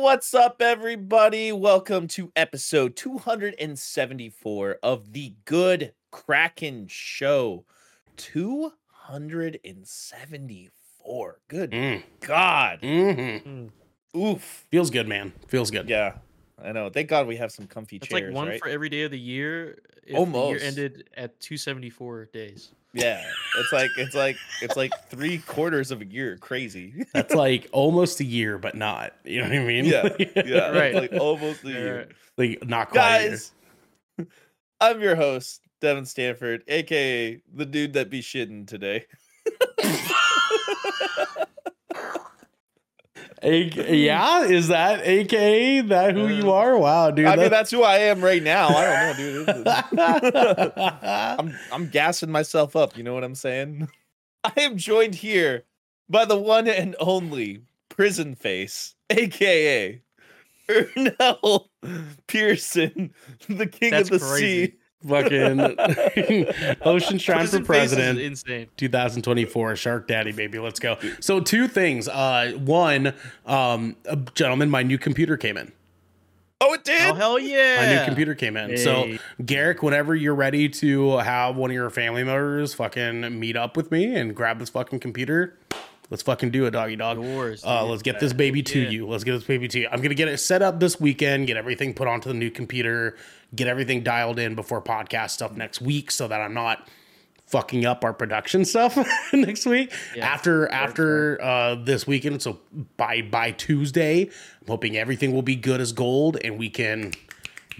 What's up, everybody? Welcome to episode 274 of the Good Kraken Show. 274. Good Mm. God. hmm Oof. Feels good, man. Feels good. Yeah, I know. Thank God we have some comfy It's chairs. like one right? for every day of the year. If the Almost. year ended at 274 days. Yeah, it's like it's like it's like three quarters of a year. Crazy. That's like almost a year, but not. You know what I mean? yeah, yeah. Right. Like almost a year. like not quite. Guys, I'm your host, Devin Stanford, aka the dude that be shitting today. A- yeah, is that AKA that who you uh, are? Wow, dude. I mean, that's who I am right now. I don't know, dude. I'm I'm gassing myself up. You know what I'm saying? I am joined here by the one and only prison face, aka Ernell Pearson, the king That's of the crazy. sea. Fucking Ocean Shrine for Prison Face is president. insane. 2024 Shark Daddy baby let's go so two things uh one um uh, gentlemen my new computer came in Oh, it did. Oh hell yeah! my new computer came in so Hey. Garrick whenever you're ready to have one of your family members fucking meet up with me and grab this fucking computer let's fucking do it doggy dog Yours, uh, let's get this baby to Yeah. you let's get this baby to you i'm gonna get it set up this weekend get everything put onto the new computer get everything dialed in before podcast stuff next week so that i'm not fucking up our production stuff next week. Yeah, after after uh this weekend so by by tuesday i'm hoping everything will be good as gold and we can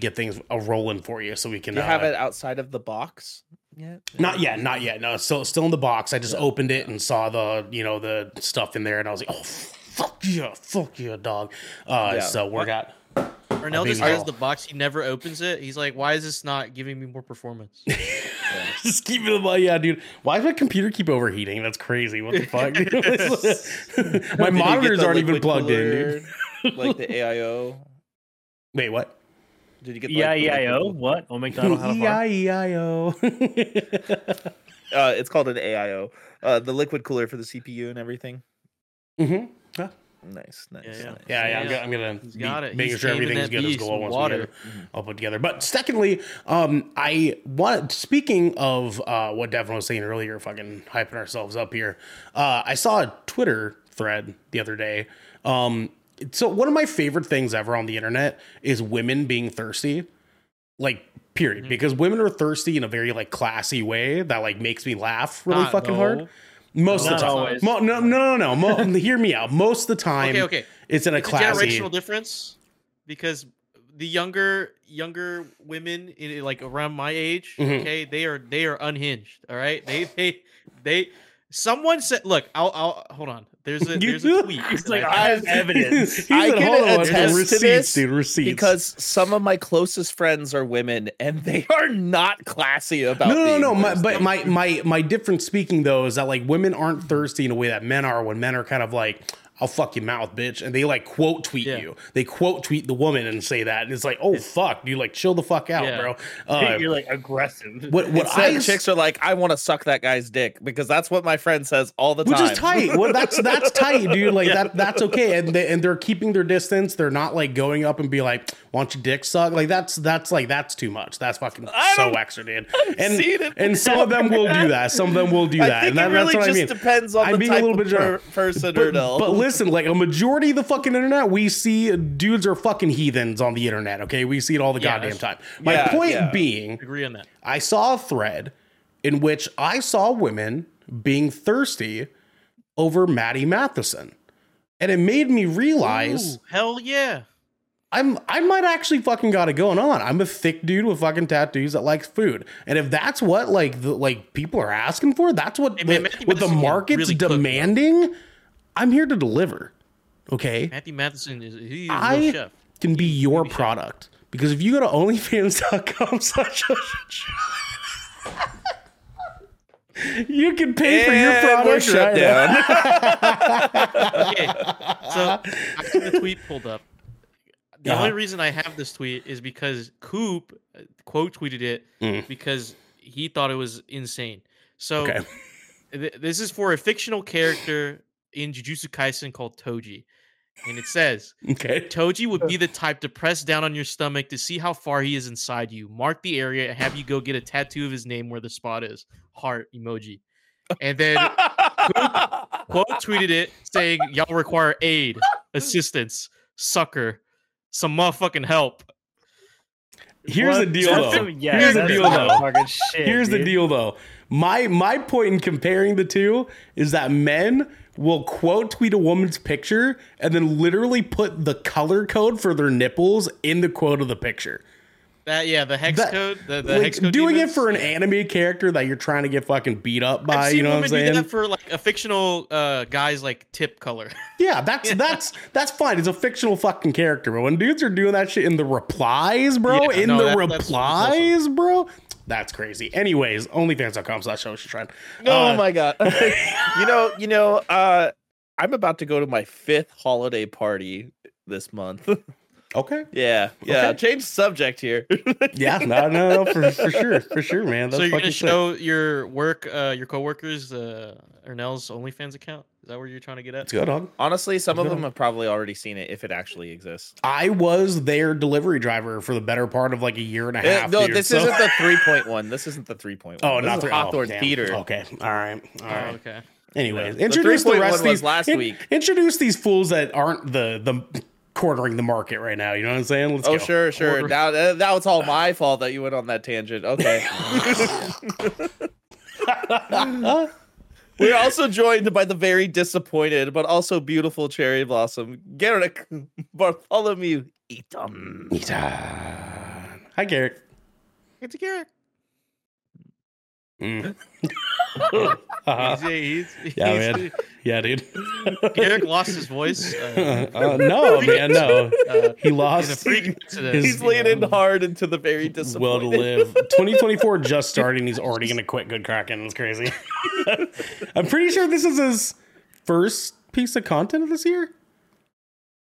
get things uh, rolling for you so we can Do you have uh, it outside of the box yet? not yet not yet. No still still in the box. I just opened it and saw the you know the stuff in there and i was like oh fuck yeah fuck yeah dog. Uh Yeah. so we're got Ernell just baby has the box. He never opens it. He's like, "Why is this not giving me more performance?" just keep it well, yeah dude why does my computer keep overheating that's crazy what the fuck my Did you get monitors aren't even liquid plugged in dude like the AIO. wait what Did you get like, the E-I-E-I-O? liquid- What? Oh, McDonald had? E-I-E-I-O. Uh, it's called an AIO. Uh, the liquid cooler for the CPU and everything. Mhm. Yeah, Nice, nice. Yeah, yeah. nice. yeah, yeah. I'm, Yeah. gonna, I'm gonna He's be got it. making He's sure everything's good as beast gold with once water. we get it all put together. But secondly, um, I want speaking of uh, what Devin was saying earlier, fucking hyping ourselves up here. Uh, I saw a Twitter thread the other day. Um, so one of my favorite things ever on the internet is women being thirsty, like period, Mm-hmm. because women are thirsty in a very like classy way that like makes me laugh really Not- fucking no. hard. Most of the time, always. Mo- no, no, no, no. Mo- hear me out. Most of the time, Okay, okay. it's in a It's a generational difference because the younger younger women in like around my age, Mhm. okay, they are they are unhinged. All right, they they they. Someone said, "Look, I'll I'll hold on. There's a there's a tweet. It's like, I have evidence. He I can "Hold on, attest to receipts, this dude, receipts." Because some of my closest friends are women, and they are not classy about. no, no, no. My, but my my my different speaking though is that like women aren't thirsty in a way that men are. When men are kind of like, "I'll fuck your mouth, bitch," and they like quote tweet Yeah. you. They quote tweet the woman and say that, and it's like, "Oh fuck, you like chill the fuck out, Yeah. bro." Uh, You're like aggressive. what what I chicks are like, I want to suck that guy's dick because that's what my friend says all the Which time. Which is tight. Well, that's that's tight, dude. Like that that's okay. And they, and they're keeping their distance. They're not like going up and be like, "Want your dick suck?" Like that's that's like that's too much. That's fucking I so don't- extra, dude. And seen it. and some of them will do that. Some of them will do I that. think and that, it really that's what just I mean. depends on I'm the being a type little of bit per- drunk. person, But, Ernell. but listen, like a majority of the fucking internet, we see dudes are fucking heathens on the internet. Okay, we see it all the Yeah, goddamn time. My Yeah, point yeah. being, Agree on that. I saw a thread in which I saw women being thirsty over Matty Matheson. And it made me realize Ooh, hell yeah. I'm I might actually fucking got it going on. I'm a thick dude with fucking tattoos that likes food. And if that's what like the like people are asking for, that's what Hey, the, man, Matthew what the market's really cook, bro. Demanding, I'm here to deliver. Okay? Matthew Matheson is he's a I real chef. can be your product. Because if you go to onlyfans.com slash you can pay for your And product we're shut down. okay. So I see the tweet pulled up. The Uh-huh. only reason I have this tweet is because Coop uh, quote tweeted it Mm. because he thought it was insane. So Okay. th- this is for a fictional character in Jujutsu Kaisen called Toji. and it says Okay. Toji would be the type to press down on your stomach to see how far he is inside you. Mark the area and have you go get a tattoo of his name where the spot is. Heart emoji. And then quote tweeted it saying, Y'all require aid, assistance, sucker, some motherfucking help. Here's the deal, That's though. some- yeah, Here's the deal, though. shit, Here's the deal, though. My my point in comparing the two is that men will quote tweet a woman's picture and then literally put the color code for their nipples in the quote of the picture. That yeah, the hex That- code, the, the like hex code doing demons. it for an anime character that you're trying to get fucking beat up by, you know what I'm saying? do that for like a fictional uh guy's like tip color. Yeah, that's that's that's fine. It's a fictional fucking character, but when dudes are doing that shit in the replies, bro, Yeah, in no, the that- replies, bro, that's crazy. Anyways, OnlyFans.com slash show trying. oh Uh, my god. you know, you know, uh I'm about to go to my fifth holiday party this month. Okay. yeah, yeah. Okay. Change subject here. Yeah, no, no, no, for, for sure, for sure, man. That's so you're gonna sick. show your work, uh, your coworkers, uh, Ernell's OnlyFans account. Is that where you're trying to get at? Let's go, dog. Honestly, some of Good. them have probably already seen it if it actually exists. I was their delivery driver for the better part of like a year and a half. no, dude, this so- isn't the 3.1. This isn't the 3.1. Oh, this not is three. Hawthorne oh. Theater. Okay, all right, all Oh, right. okay. Anyways, The introduce the 3.1 rest of was these last in- week. Introduce these fools that aren't the the cornering the market right now. You know what I'm saying? Let's Oh, go. sure, sure. Order. Now uh, that was all my fault that you went on that tangent. Okay. We're also joined by the very disappointed but also beautiful cherry blossom, Garrick Bartholomew Eaton. Ethan. Hi, Garrett. It's a Garrett. Mm. Uh-huh. He's, he's, Yeah, man. Yeah, dude. Garrick lost his voice. Uh, Uh, no, man, no. uh, He lost. freak incident. his- He's leaning hard into the very Will disappointed. to live. 2024 just starting. He's already going to quit Good Kraken. It's crazy. I'm pretty sure this is his first piece of content of this year.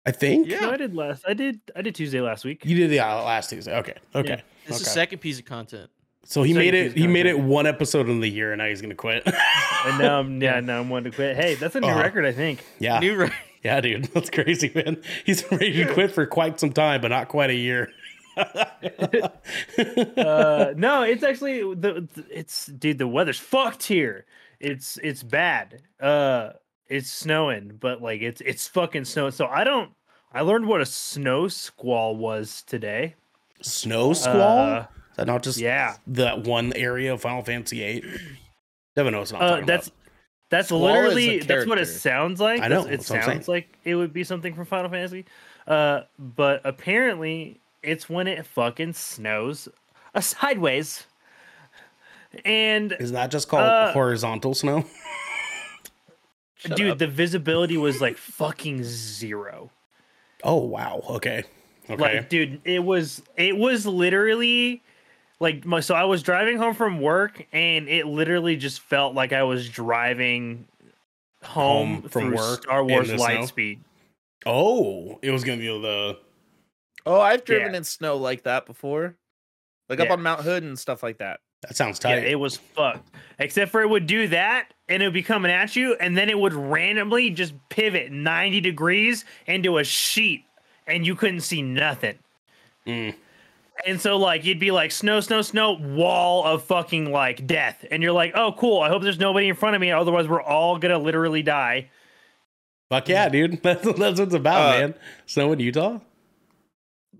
I think. Yeah. No, I did last. I did. I did Tuesday last week. You did the uh, last Tuesday. Okay. Okay. Yeah. This is okay. second piece of content. So he Second made it. He made it one episode in the year, and now he's going to quit. And now I'm yeah, now I'm one to quit. Hey, that's a new Uh-huh. record, I think. yeah. New re- Yeah, dude. That's crazy, man. He's ready to quit for quite some time, but not quite a year. Uh, no, it's actually the it's dude. The weather's fucked here. It's it's bad. Uh, it's snowing, but like it's it's fucking snowing. So I don't. I learned what a snow squall was today. Snow squall? Uh, that not just yeah. that one area of Final Fantasy VIII? Devin knows what I'm Uh, talking that's about. that's Squall literally that's what it sounds like. I know, That's- It that's what I'm saying. sounds like it would be something from Final Fantasy. Uh, but apparently it's when it fucking snows uh, sideways. And Isn't that just called uh, horizontal snow? dude, up. the visibility was like fucking zero. Oh wow. Okay. Okay. Like, dude, it was it was literally like my so I was driving home from work and it literally just felt like I was driving home, Home from work Star Wars the snow? Lightspeed. oh, it was gonna be the Oh, I've driven Yeah. in snow like that before. Like up on Mount Hood and stuff like that. that sounds Yeah, tight. it was fucked. Except for it would do that and it would be coming at you, and then it would randomly just pivot 90 degrees into a sheet and you couldn't see nothing. Mm. And so like you'd be like snow, snow, snow, wall of fucking like death. And you're like, oh cool, I hope there's nobody in front of me, otherwise we're all gonna literally die. Fuck yeah, dude. That's, that's what it's about, Uh, man. Snow in Utah?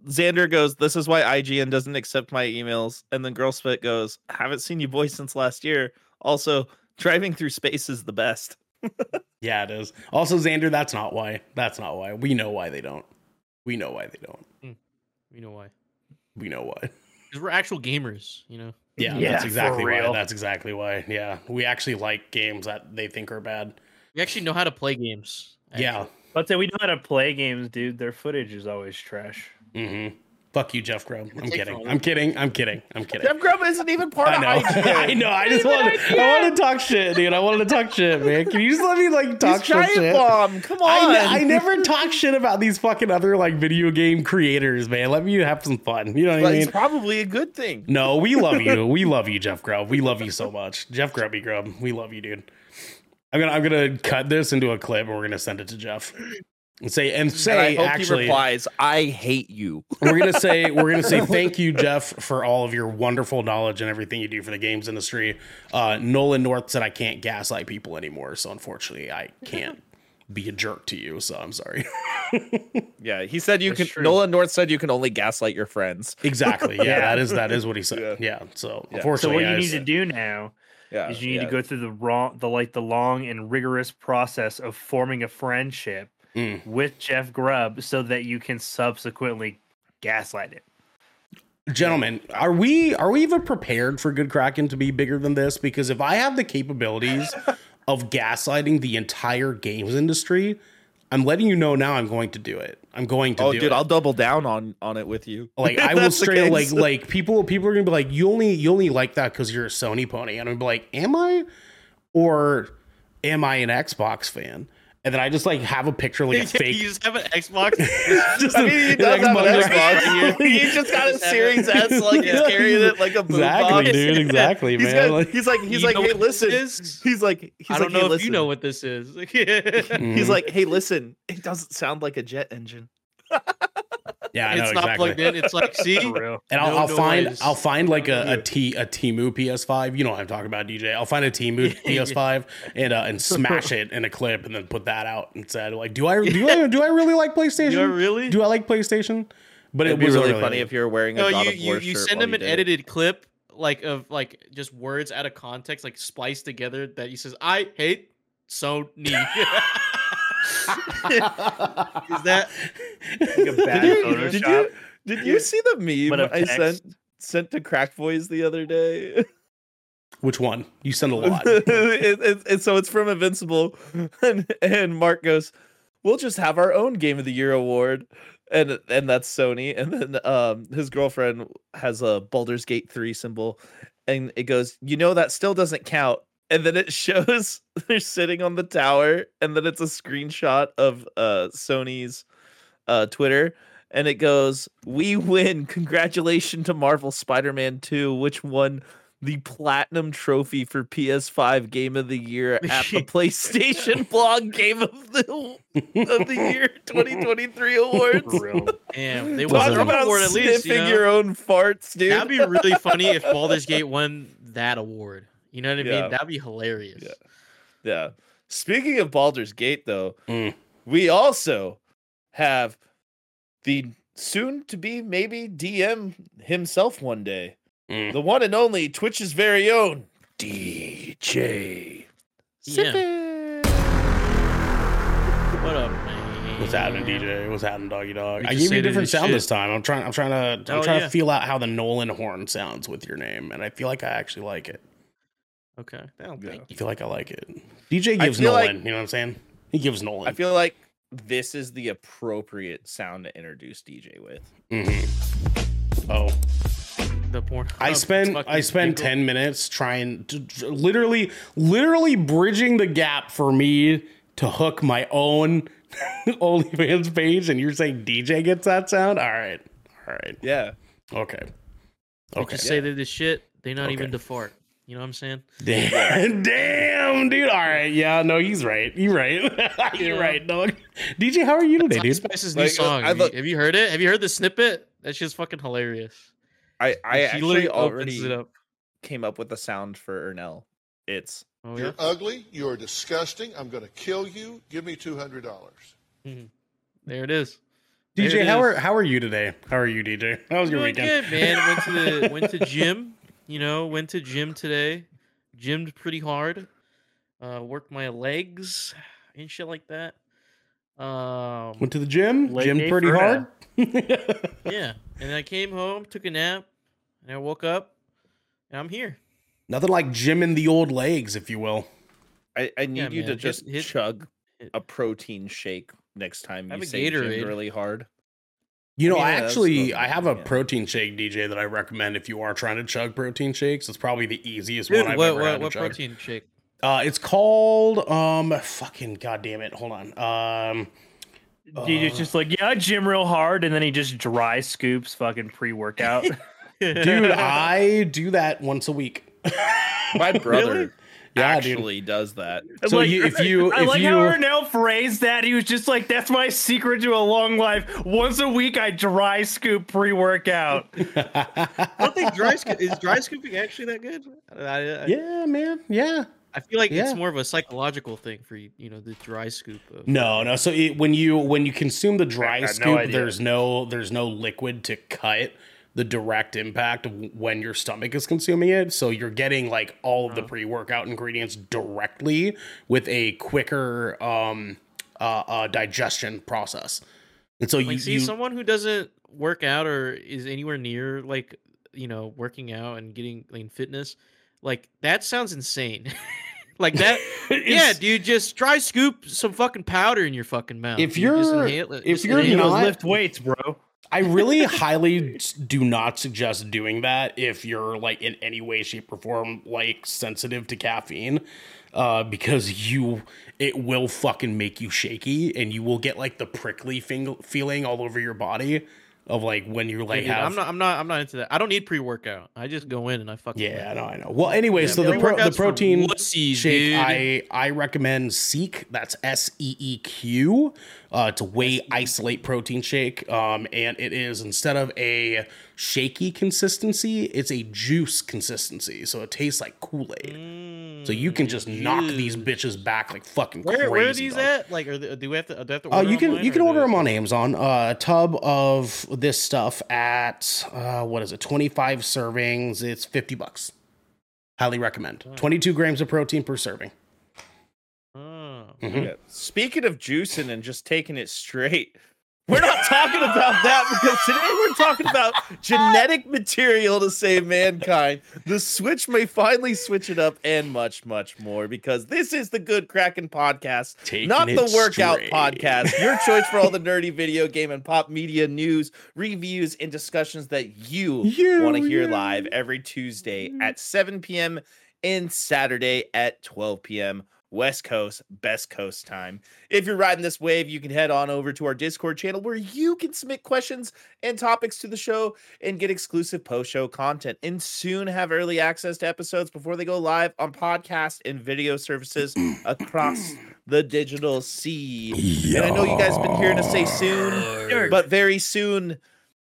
Xander goes, This is why IGN doesn't accept my emails. And then Girl Spit goes, Haven't seen you boys since last year. Also, driving through space is the best. Yeah, it is. Also, Xander, that's not why. That's not why. We know why they don't. We know why they don't. You know why? We know why. Because we're actual gamers, you know. Yeah, Yeah, that's exactly why. That's exactly why. Yeah, we actually like games that they think are bad. We actually know how to play games. Yeah. But then we know how to play games, dude. Their footage is always trash. Mm-hmm. Fuck you, Jeff Grubb. I'm kidding. I'm kidding. I'm kidding. I'm kidding. Jeff Grubb isn't even part I of know. IGN. I know. I just wanted. I wanted to talk shit, dude. I wanted to talk shit, man. Can you just let me like talk He's Giant shit? Bomb. Come on. I never talk shit about these fucking other like video game creators, man. Let me have some fun. You know what But I mean? it's probably a good thing. No, we love you. We love you, Jeff Grubb. We love you so much, Jeff Grubby Grub. We love you, dude. I'm gonna I'm gonna cut this into a clip and we're gonna send it to Jeff. And say and And I say hope he actually replies, "I hate you." we're gonna say we're gonna say thank you, Jeff, for all of your wonderful knowledge and everything you do for the games industry. Uh, Nolan North said I can't gaslight people anymore, so unfortunately I can't be a jerk to you. So I'm sorry. Yeah, he said you That's can. true. Nolan North said you can only gaslight your friends. exactly. Yeah, that is that is what he said. Yeah. Yeah. so Yeah. unfortunately, So what I you need said- to do now Yeah, is you need yeah. to go through the wrong, the like the long and rigorous process of forming a friendship Mm. with Jeff Grubb, so that you can subsequently gaslight it. gentlemen are we are we even prepared for good kraken to be bigger than this because if i have the capabilities of gaslighting the entire games industry i'm letting you know now i'm going to do it i'm going to Oh, do dude, it I'll double down on on it with you. like i will straight like like people people are gonna be like you only you only like that because you're a sony pony and i'm be like am i or am i an xbox fan and then I just like have a picture like a you fake. just have an Xbox. just I mean, he an does have an Xbox. Xbox. he just got a Series. S, like he's carrying it like a boom Exactly, box. dude. Exactly, He's, man. got- Like- he's like, he's You like, hey, listen. is? He's like, he's I like, don't know hey, if listen. you know what this is. He's Mhm. like, hey, listen. It doesn't sound like a jet engine. Yeah, I know it's not exactly. plugged in. It's like, see, And I'll, No I'll find. I'll find like a, a Yeah. T a Temu PS5. You know what I'm talking about, DJ. I'll find a Temu PS5 and uh, and smash it in a clip and then put that out instead. Like, do I do I do I really like PlayStation? Do I really? Do I like PlayStation? But It'd it be was really really funny if you're wearing a no, God you of you, War you shirt send while him an edited clip like of like just words out of context, like spliced together that he says, "I hate Sony." is that? Like a bad Did you, did you did you see the meme I sent sent to Crack Boys the other day? Which one? You send a lot. it, it, it- so it's from Invincible, and, and Mark goes, "We'll just have our own Game of the Year award," and and that's Sony. And then um, his girlfriend has a Baldur's Gate three symbol, and it goes, "You know that still doesn't count." And then it shows they're sitting on the tower, and then it's a screenshot of uh, Sony's uh, Twitter. And it goes, "We win! Congratulations to Marvel Spider-Man 2, which won the platinum trophy for PS5 Game of the Year at the PlayStation Blog Game of the of the Year 2023 awards." For real. Damn, they Talk won Talk about award at least. You sniffing know? your own farts, dude. That'd be really funny if Baldur's Gate won that award. You know what I Yeah. mean? That'd be hilarious. Yeah. yeah. Speaking of Baldur's Gate, though, Mm. we also have the soon to be maybe DM himself one day, Mm. the one and only Twitch's very own DJ. Yeah. What up, man? What's happening, DJ? What's happening, doggy dog? I just gave you a different sound shit. this time. I'm trying. I'm trying to. I'm Oh, trying yeah. to feel out how the Nolan horn sounds with your name, and I feel like I actually like it. Okay. Well, Yeah. thank I feel like I like it. DJ gives feel Nolan. like- you know what I'm saying? He gives Nolan. I feel like this is the appropriate sound to introduce DJ with. Mm-hmm. Oh, The porn. I spent I spent Google. ten minutes trying to to- literally literally bridging the gap for me to hook my own OnlyFans page, and you're saying DJ gets that sound? All right, all right, Yeah. okay, They okay. just say they're the shit. They're not Okay. even the fart. You know what I'm saying? Damn, damn, dude. All right, yeah, no, he's right. You're right. You're Yeah. right, dog. DJ, how are you today, dude? Spice's new Like, song. I Have you, have you heard it? Have you heard the snippet? That shit's fucking hilarious. I, I She actually literally already it up. came up with the sound for Ernell. It's Oh yeah. You're ugly. You're disgusting. I'm going to kill you. Give me two hundred dollars. Mm-hmm. There it is. DJ, it how is. are how are you today? How are you, DJ? How was your Doing weekend? good, man. Went to the went to gym. You know, went to gym today. Gymmed pretty hard. Uh, worked my legs and shit like that. Um, Went to the gym. Leg gym pretty hard. yeah, and I came home, took a nap, and I woke up, and I'm here. Nothing like gymming the old legs, if you will. I, I need you man, to hit- just hit- chug hit- a protein shake next time you a say gym Gatorade. really hard. You know, Yeah, I that's actually I have a yeah. protein shake, DJ, that I recommend if you are trying to chug protein shakes. It's probably the easiest Dude, one I've what ever what, had what to chug. protein shake? Uh, it's called um, fucking goddamn it. Hold on. Um, Dude, just like, yeah, I gym real hard, and then he just dry scoops fucking pre workout. dude, I do that once a week. My brother, Yeah, dude. actually does that. So you- if you- I if like you- how Ernell phrased that. He was just like, "That's my secret to a long life. Once a week, I dry scoop pre-workout." I don't think dry scoop is dry scooping actually that good. I, I, Yeah, man. Yeah. I feel like Yeah. it's more of a psychological thing for you. You know, the dry scoop. Of, No, no. So it, when you when you consume the dry I had no scoop, there's no there's no liquid to cut the direct impact of when your stomach is consuming it. So you're getting like all of the pre workout ingredients directly with a quicker um uh, uh digestion process. And so you, see, you someone who doesn't work out or is anywhere near like you know working out and getting like, fitness, like that sounds insane. like that, yeah, dude. Just dry scoop some fucking powder in your fucking mouth. If dude. You're- inhale if you're inhale not- lift weights, bro. I really highly do not suggest doing that if you're like in any way, shape, or form like sensitive to caffeine, uh, because you it will fucking make you shaky and you will get like the prickly fing- feeling all over your body of like when you're Yeah, like dude, have I'm not. I'm not. I'm not into that. I don't need pre workout. I just go in and I fucking. yeah, I know, I know. Well, anyway, Yeah, so the pro- the protein wussies, shake, dude. I I recommend Seeq. That's S E E Q. Uh, it's a whey isolate protein shake. Um, and it is instead of a shaky consistency, it's a juice consistency. So it tastes like Kool Aid. so you can just knock these bitches back like fucking Where, crazy. where are these dog. at? Like, are they, do we have to? Do we have to Uh, you can you can order them on Amazon. Uh, a tub of this stuff at uh, what is it? Twenty five servings. It's fifty bucks. Highly recommend. Twenty two grams of protein per serving. Oh. Mhm. Yeah. Speaking of juicing and just taking it straight, we're not talking about that because today we're talking about genetic material to save mankind. The Switch may finally switch it up and much, much more because this is the Good Kraken podcast, Taking not the workout straight. podcast. Your choice for all the nerdy video game and pop media news, reviews, and discussions that you Yeah, want to hear live every Tuesday at 7 p.m. and Saturday at 12 p.m. West Coast, best coast time. If you're riding this wave, you can head on over to our Discord channel where you can submit questions and topics to the show and get exclusive post show content and soon have early access to episodes before they go live on podcast and video services across the digital sea. And I know you guys have been hearing us say soon, but very soon,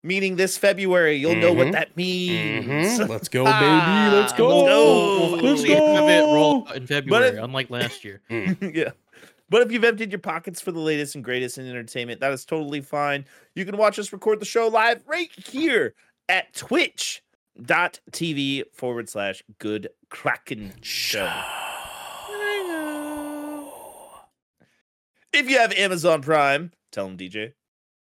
meaning this February, you'll know what Mhm. that means. Mhm. Let's go, baby. Let's go. go. Let's We have it roll go. in February, it- unlike last year. yeah. But if you've emptied your pockets for the latest and greatest in entertainment, that is totally fine. You can watch us record the show live right here at twitch.tv forward slash good kraken show. If you have Amazon Prime, tell them DJ.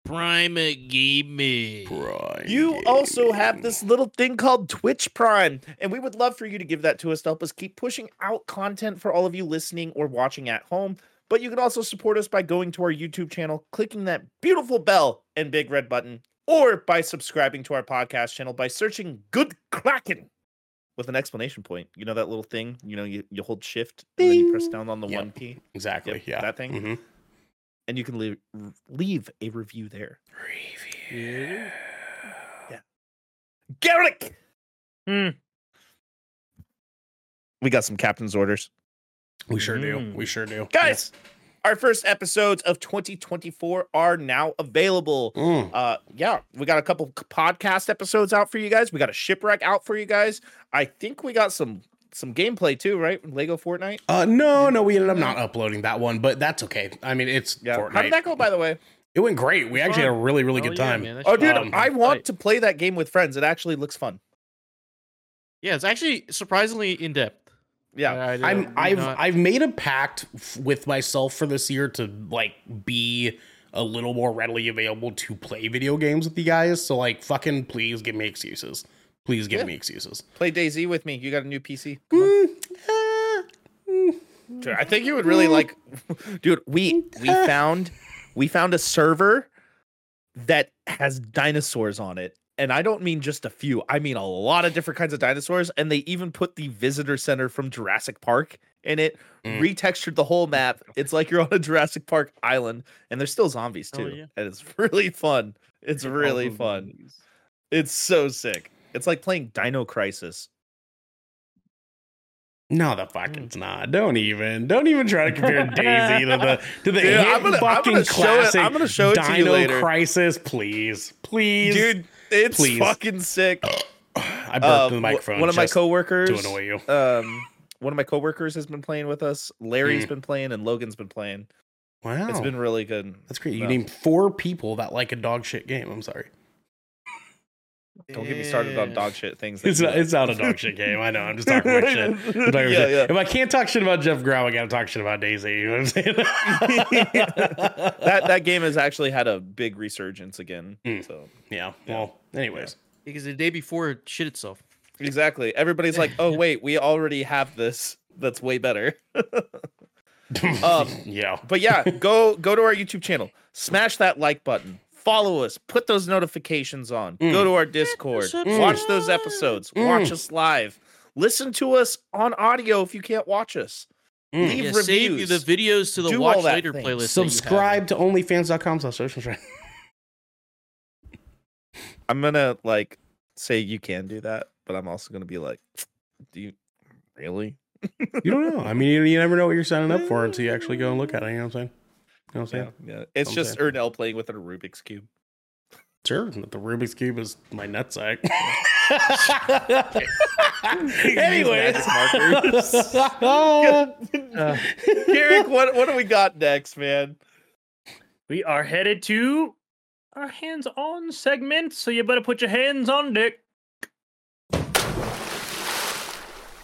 Prime gave me. Prime. You also have this little thing called Twitch Prime, and we would love for you to give that to us to help us keep pushing out content for all of you listening or watching at home. But you can also support us by going to our YouTube channel, clicking that beautiful bell and big red button, or by subscribing to our podcast channel by searching Good Kraken with an explanation point. You know that little thing? You know, you, you hold shift and then you press down on the Yep. one key, Exactly. Yep, yeah. that thing. Mhm. And you can leave, leave a review there. Review. Yeah. Garrick! Hmm. We got some captain's orders. We sure do. Mm. We sure do. Guys, our first episodes of 2024 are now available. Mm. Uh yeah, we got a couple podcast episodes out for you guys. We got a shipwreck out for you guys. I think we got some some gameplay too, right? Lego Fortnite. Uh, no, no, we ended up not uploading that one, but that's okay. I mean, it's Yeah. Fortnite. How did that go by the way? It went great. We actually had a really, really Hell good yeah, time. man, Oh dude, Um, I want Tight. to play that game with friends. It actually looks fun. Yeah, it's actually surprisingly in depth. Yeah. I- I I'm do I've not- I've made a pact f- with myself for this year to like be a little more readily available to play video games with you guys. So like fucking please give me excuses. Please give Yeah. me excuses. Play DayZ with me. You got a new PC. Mm, Dude, I think you would really like dude, we we found we found a server that has dinosaurs on it. And I don't mean just a few. I mean a lot of different kinds of dinosaurs and they even put the visitor center from Jurassic Park in it, Mm. retextured the whole map. It's like you're on a Jurassic Park island and there's still zombies Hell too. yeah. And it's really fun. It's really fun. It's so sick. It's like playing Dino Crisis. No, the fuck it's not. Don't even. Don't even try to compare DayZ to the to the Dude, hit I'm gonna- I'm fucking gonna show it- classic I'm gonna show it to you Dino later. Crisis. Please, please, Dude, it's Please. fucking sick. I burped Uh, in the microphone. One of my coworkers to annoy you. Um, one of my coworkers has been playing with us. Larry's Mm. been playing, and Logan's been playing. Wow, It's been really good. that's great. You no. named four people that like a dog shit game. I'm sorry. Don't get me started on Yeah. dog shit things. It's not, it's not a dog shit game. I know. I'm just talking about shit. Talking Yeah, shit. yeah. If I can't talk shit about Jeff Grubb, I gotta talk shit about DayZ. You know what I'm saying? that that game has actually had a big resurgence again. Mm. So yeah. Well, anyways. Because the day before it shit itself. exactly, everybody's like, "Oh wait, we already have this. That's way better." Um, yeah. But yeah, go go to our YouTube channel, smash that like button, follow us, put those notifications on, Mm. go to our Discord, watch those episodes, watch Mm. us live, listen to us on audio if you can't watch us. Mm. Leave Yeah, save you the videos to the Do watch later thing. playlist. that you have. Subscribe to OnlyFans.com slash social trend. I'm gonna like say you can do that, but I'm also gonna be like, do you really? You don't know. I mean, you, you never know what you're signing up for until you actually go and look at it. You know what I'm saying? You know what I'm saying? yeah. It's I'm just saying. Ernell playing with a Rubik's cube. Sure. The Rubik's Cube is my nutsack. Use anyway. that as markers. Garrick, what what do we got next, man? We are headed to our hands-on segment, so you better put your hands on deck.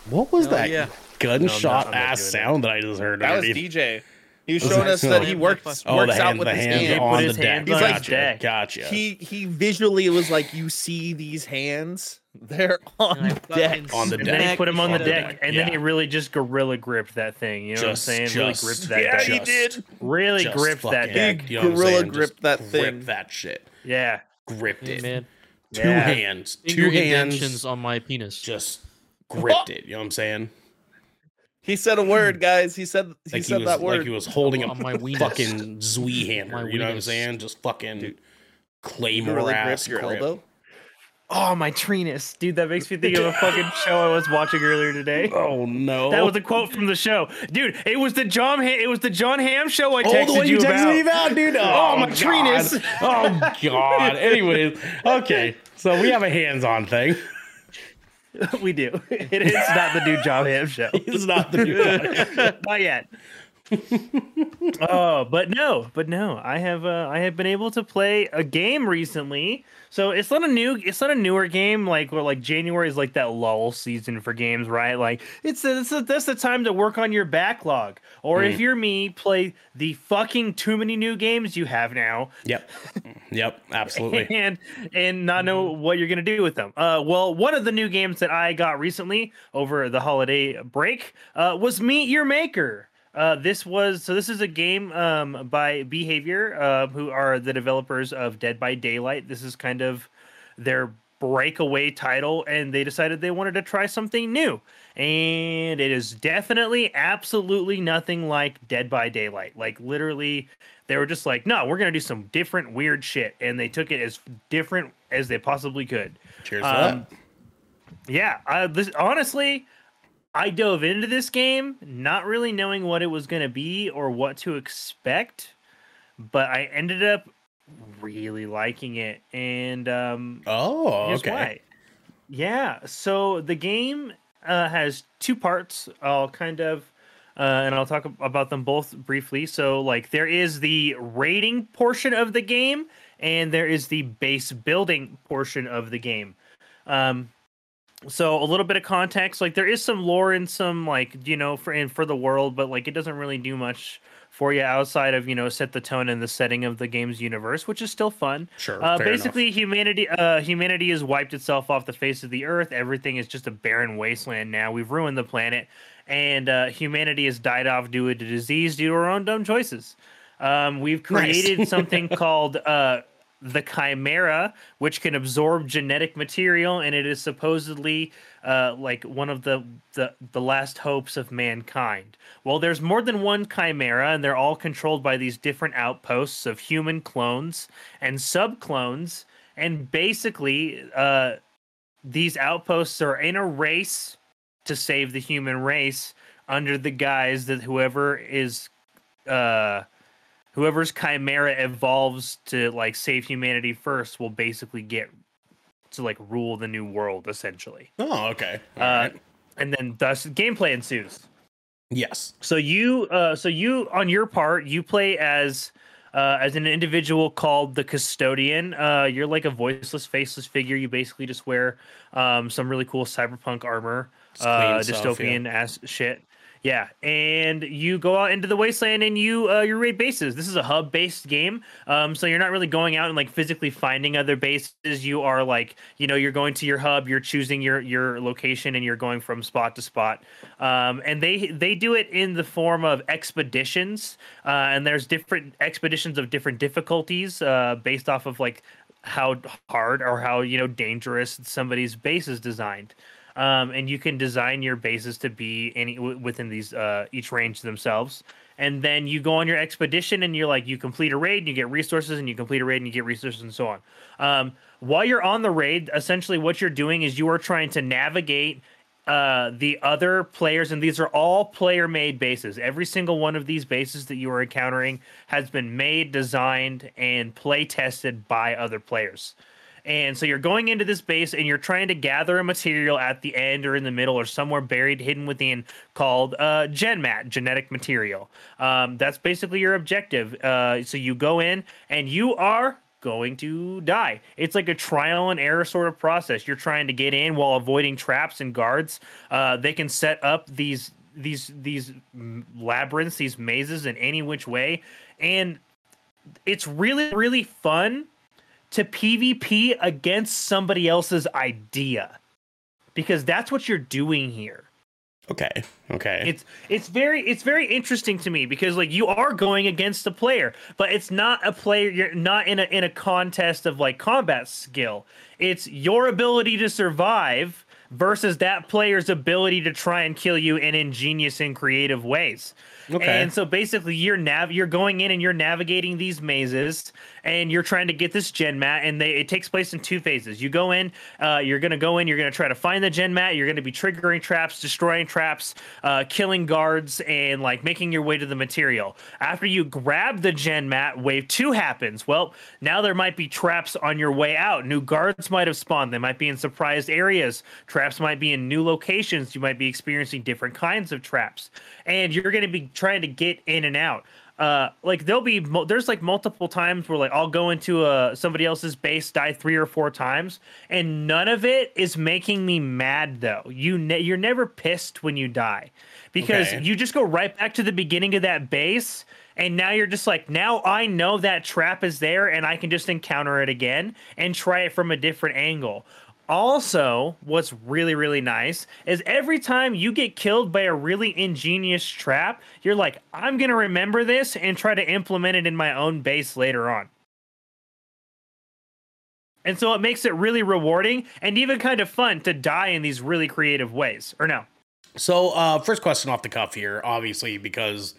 what was Hell that yeah. gunshot I'm not ass sound that I just heard? That was? DJ. He was Was showing that us that he works Oh, works the out hand, with the his hands hand. Put on the his deck. hands on Gotcha. his deck. Gotcha. He he visually was like, you see these hands? They're on And I deck. On the And deck. then he put him on the On the deck, deck, and then he really just gorilla gripped that thing. You know Just- what I'm saying? just- really gripped that Yeah, deck. he did. Really Just gripped that fucking- deck. you know Gorilla gripped that gripped thing. that shit. Yeah. Gripped Hey, it. man. Two Yeah. hands. Finger Two hands. on my penis. Just gripped it. You know what I'm saying? He said a word, hmm. guys. He said he Like he, said was that like he was holding a On my weenus. fucking Zui hammer. My You know what I'm saying? Just fucking Dude, claymore you really ass your grip. elbow. Oh, my trinus. Dude, that makes me think of a fucking show I was watching earlier today. Oh no! That was a quote from the show, dude. It was the John. Ha- it was the Jon Hamm show I Oh, texted the one you you texted about. me about, dude. Oh, Oh, my oh, God. treenus. Oh god. Anyways, okay. So we have a hands-on thing. we do. It is not the new Jon Hamm show. It's not the new not yet. oh, but no, but no. I have uh, I have been able to play a game recently. So it's not a new it's not a newer game like where like January is like that lull season for games, right? Like it's it's that's the time to work on your backlog. Or if you're me, play the fucking too many new games you have now Yep. Yep. Absolutely. and and not know what you're gonna do with them. Uh, well, one of the new games that I got recently over the holiday break uh, was Meet Your Maker. Uh, this was so. This is a game um, by Behaviour, uh, who are the developers of Dead by Daylight. This is kind of their breakaway title, and they decided they wanted to try something new. And it is definitely, absolutely nothing like Dead by Daylight. Like literally, they were just like, no, we're gonna do some different weird shit, and they took it as different as they possibly could. Cheers to Um, that. Yeah, I, this, honestly, I dove into this game not really knowing what it was gonna be or what to expect, but I ended up really liking it, and um, Oh, okay. why. Yeah. So the game uh, has two parts. I'll kind of, uh, and I'll talk about them both briefly. So, like, there is the rating portion of the game, and there is the base building portion of the game. Um, so a little bit of context, like there is some lore and some like you know for and for the world, but like it doesn't really do much for you outside of you know set the tone and the setting of the game's universe, which is still fun. Sure. Uh, fair enough. basically, humanity uh, humanity has wiped itself off the face of the earth. Everything is just a barren wasteland now. We've ruined the planet, and uh, humanity has died off due to disease due to our own dumb choices. Um, we've Nice. created something called uh, the Chimera, which can absorb genetic material, and it is supposedly uh, like one of the, the the last hopes of mankind. Well, there's more than one Chimera, and they're all controlled by these different outposts of human clones and sub clones, and basically, uh, these outposts are in a race to save the human race under the guise that whoever is uh whoever's chimera evolves to like save humanity first will basically get to like rule the new world essentially. Oh, okay. Uh, right. and then thus gameplay ensues. Yes. So you, uh, so you on your part, you play as uh, as an individual called the custodian. Uh, you're like a voiceless, faceless figure. You basically just wear um, some really cool cyberpunk armor, uh, stuff, dystopian ass shit. Yeah, and you go out into the wasteland and you uh, you raid bases. This is a hub based game, um, so you're not really going out and like physically finding other bases. You are like you know you're going to your hub, you're choosing your your location, and you're going from spot to spot. Um, and they they do it in the form of expeditions, uh, and there's different expeditions of different difficulties uh, based off of like how hard or how you know dangerous somebody's base is designed um, and you can design your bases to be any within these uh, each range themselves. And then you go on your expedition, and you're like you complete a raid, and you get resources, and you complete a raid, and you get resources, and so on. Um, while you're on the raid, essentially what you're doing is you are trying to navigate uh, the other players, and these are all player-made bases. Every single one of these bases that you are encountering has been made, designed, and play tested by other players. And so you're going into this base and you're trying to gather a material at the end or in the middle or somewhere buried, hidden within, called uh, GenMat, genetic material. Um, that's basically your objective. Uh, so you go in and you are going to die. It's like a trial and error sort of process. You're trying to get in while avoiding traps and guards. Uh, they can set up these these these labyrinths, these mazes in any which way, and it's really really fun to PvP against somebody else's idea because that's what you're doing here. Okay. Okay. It's it's very it's very interesting to me because like you are going against a player, but it's not a player you're not in a in a contest of like combat skill. It's your ability to survive versus that player's ability to try and kill you in ingenious and creative ways. Okay. And so basically you're nav you're going in and you're navigating these mazes and you're trying to get this gen mat and they it takes place in two phases. You go in, uh, you're gonna go in, you're gonna try to find the gen mat, you're gonna be triggering traps, destroying traps, uh, killing guards, and like making your way to the material. After you grab the gen mat, wave two happens. Well, now there might be traps on your way out. New guards might have spawned. They might be in surprised areas. Traps might be in new locations. You might be experiencing different kinds of traps, and you're gonna be trying to get in and out uh like there'll be mul- there's like multiple times where like I'll go into uh somebody else's base die 3 or 4 times and none of it is making me mad though. You ne- you're never pissed when you die because Okay. you just go right back to the beginning of that base and now you're just like now I know that trap is there and I can just encounter it again and try it from a different angle. Also, what's really, really nice is every time you get killed by a really ingenious trap, you're like, I'm going to remember this and try to implement it in my own base later on. And so it makes it really rewarding and even kind of fun to die in these really creative ways. Or no? So, uh, first question off the cuff here, obviously, because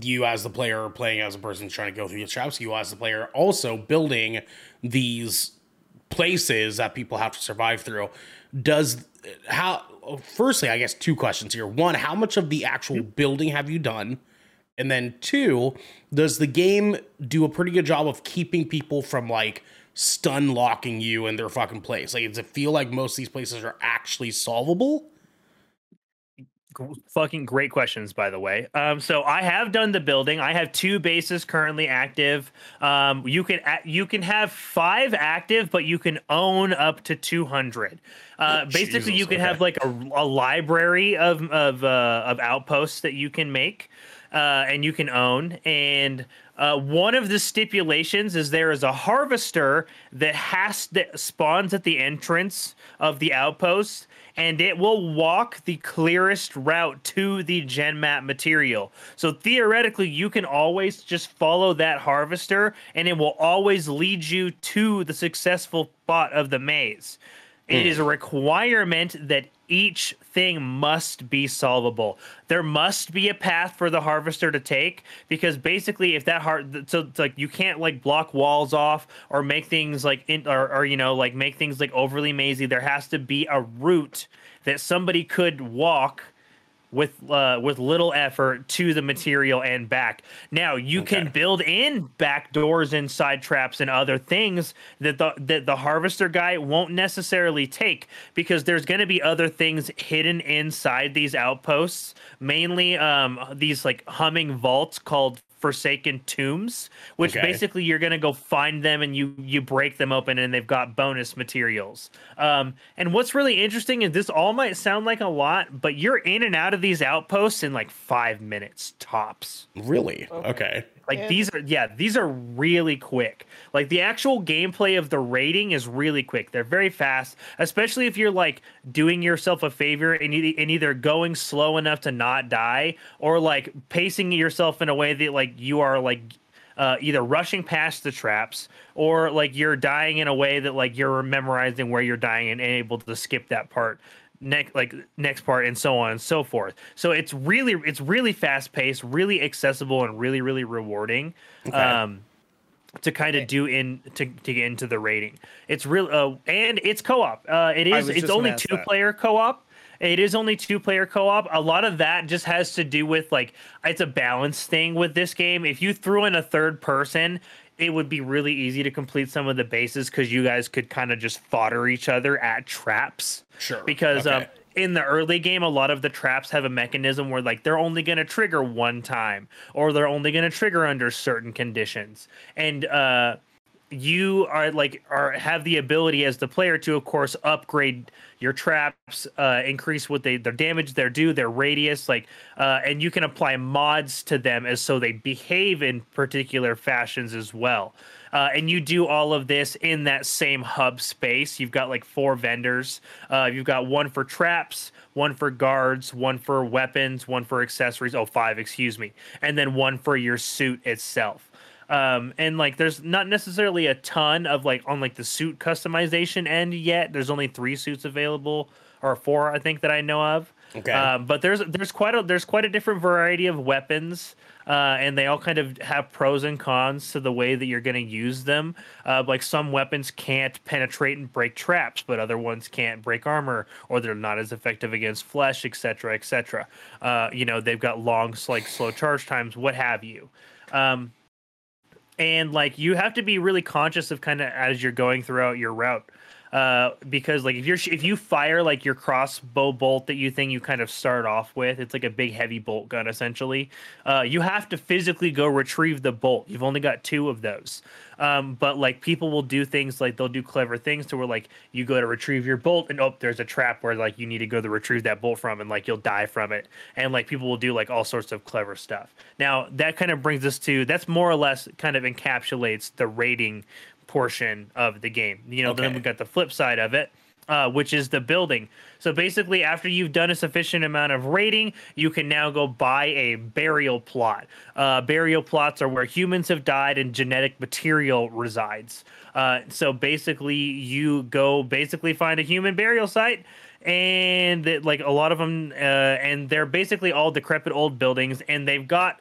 you as the player are playing as a person trying to go through these traps, you as the player also building these places that people have to survive through. Does how? Firstly, I guess two questions here. One, how much of the actual mm-hmm. building have you done? And then two, does the game do a pretty good job of keeping people from like stun locking you in their fucking place? Like, does it feel like most of these places are actually solvable? Fucking great questions by the way um so i have done the building i have two bases currently active um you can you can have five active but you can own up to 200 uh basically Jesus, you can okay. have like a, a library of of uh of outposts that you can make uh, and you can own. And uh, one of the stipulations is there is a harvester that has that spawns at the entrance of the outpost, and it will walk the clearest route to the GenMat material. So theoretically, you can always just follow that harvester, and it will always lead you to the successful spot of the maze It is a requirement that each thing must be solvable. There must be a path for the harvester to take because basically, if that heart, so like you can't like block walls off or make things like in or, or you know like make things like overly mazy. There has to be a route that somebody could walk with uh, with little effort to the material and back. Now you can build in back doors and side traps and other things that the that the harvester guy won't necessarily take because there's going to be other things hidden inside these outposts. Mainly um, these like humming vaults called forsaken tombs which Okay. basically you're gonna go find them and you you break them open and they've got bonus materials um and what's really interesting is this all might sound like a lot but you're in and out of these outposts in like five minutes tops Really? Okay. Like And- these are yeah, these are really quick. Like the actual gameplay of the rating is really quick. They're very fast, especially if you're like doing yourself a favor and, e- and either going slow enough to not die or like pacing yourself in a way that like you are like uh, either rushing past the traps or like you're dying in a way that like you're memorizing where you're dying and able to skip that part next like next part and so on and so forth. So it's really it's really fast paced really accessible and really really rewarding um to kind of do in to, to get into the rating. It's real uh, and it's co-op. Uh it is it's only two that. player co-op. It is only two player co-op. A lot of that just has to do with like it's a balance thing with this game. If you threw in a third person it would be really easy to complete some of the bases because you guys could kind of just fodder each other at traps Sure. because um, in the early game a lot of the traps have a mechanism where like they're only going to trigger one time or they're only going to trigger under certain conditions and uh you are like are have the ability as the player to of course upgrade your traps uh increase what they their damage their do their radius like uh and you can apply mods to them as so they behave in particular fashions as well uh, and you do all of this in that same hub space. You've got like four vendors. Uh, you've got one for traps, one for guards, one for weapons, one for accessories. Oh, five, excuse me, and then one for your suit itself. Um, and like, there's not necessarily a ton of like on like the suit customization end yet. There's only three suits available, or four, I think that I know of. Okay. Um, but there's there's quite a there's quite a different variety of weapons, uh, and they all kind of have pros and cons to the way that you're going to use them. Uh, like some weapons can't penetrate and break traps, but other ones can't break armor, or they're not as effective against flesh, etc., etc. Uh, you know, they've got long, like slow charge times, what have you. Um, and like you have to be really conscious of kind of as you're going throughout your route uh because like if you're if you fire like your crossbow bolt that you think you kind of start off with it's like a big heavy bolt gun essentially. Uh you have to physically go retrieve the bolt. You've only got two of those. Um but like people will do things like they'll do clever things to where like you go to retrieve your bolt and oh there's a trap where like you need to go to retrieve that bolt from and like you'll die from it. And like people will do like all sorts of clever stuff. Now that kind of brings us to that's more or less kind of encapsulates the rating portion of the game. You know, then Okay. we got the flip side of it, uh, which is the building. So basically, after you've done a sufficient amount of rating, you can now go buy a burial plot. Uh, burial plots are where humans have died and genetic material resides. Uh, so basically, you go basically find a human burial site. And that, like a lot of them, uh, and they're basically all decrepit old buildings, and they've got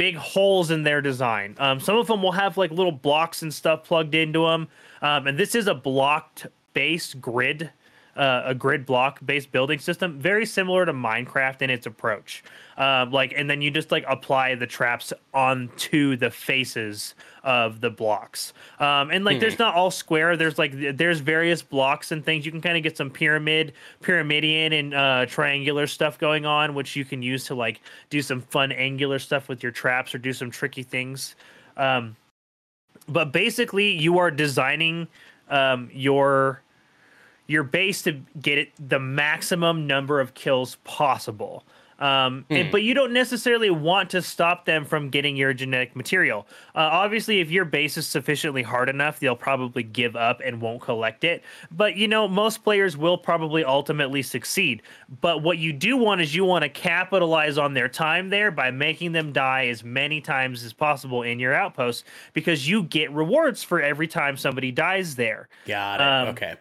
big holes in their design. Um, some of them will have like little blocks and stuff plugged into them. Um, and this is a blocked base grid, uh, a grid block based building system, very similar to Minecraft in its approach. Um, like, and then you just like apply the traps onto the faces of the blocks. Um, and like, there's not all square. There's like, there's various blocks and things. You can kind of get some pyramid, pyramidian, and uh, triangular stuff going on, which you can use to like do some fun angular stuff with your traps or do some tricky things. Um, but basically, you are designing um, your your base to get it the maximum number of kills possible. Um, and, but you don't necessarily want to stop them from getting your genetic material. Uh, obviously, if your base is sufficiently hard enough, they'll probably give up and won't collect it. But you know, most players will probably ultimately succeed. But what you do want is you want to capitalize on their time there by making them die as many times as possible in your outpost because you get rewards for every time somebody dies there. Got it. Um, okay.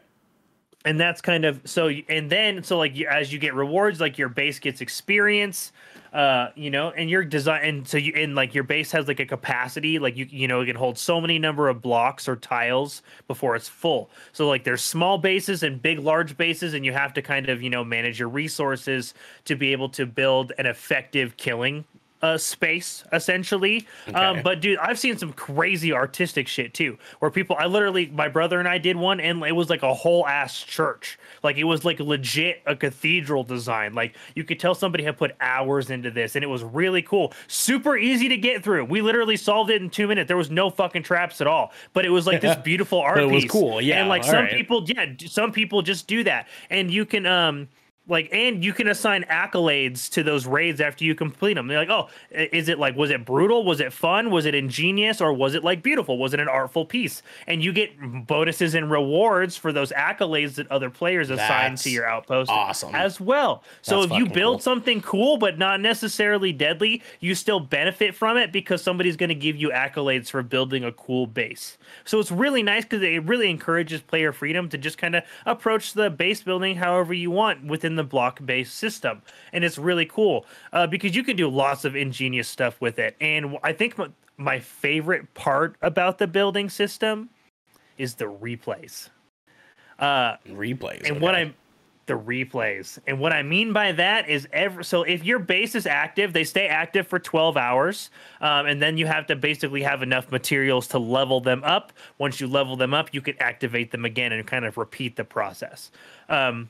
And that's kind of so and then so like as you get rewards like your base gets experience uh you know and your design and so you and like your base has like a capacity like you you know it can hold so many number of blocks or tiles before it's full. So like there's small bases and big large bases and you have to kind of you know manage your resources to be able to build an effective killing uh, space essentially. Okay. Um, but dude, I've seen some crazy artistic shit too, where people, I literally, my brother and I did one, and it was like a whole ass church. Like it was like legit a cathedral design. Like you could tell somebody had put hours into this, and it was really cool. Super easy to get through. We literally solved it in two minutes. There was no fucking traps at all. But it was like this beautiful art it was piece. cool, yeah, and like some right. people, yeah, some people just do that, and you can um like and you can assign accolades to those raids after you complete them. They're like oh is it like was it brutal? Was it fun? Was it ingenious? Or was it like beautiful? Was it an artful piece? And you get bonuses and rewards for those accolades that other players assign That's to your outpost awesome. as well. So That's if you build cool. something cool but not necessarily deadly you still benefit from it because somebody's going to give you accolades for building a cool base. So it's really nice because it really encourages player freedom to just kind of approach the base building however you want within the block based system. And it's really cool uh, because you can do lots of ingenious stuff with it. And I think my, my favorite part about the building system is the replays. Uh, Replays. and what. I'm the replays. And what I mean by that is every so if your base is active, they stay active for 12 hours. Um, and then you have to basically have enough materials to level them up. Once you level them up, you can activate them again and kind of repeat the process. Um,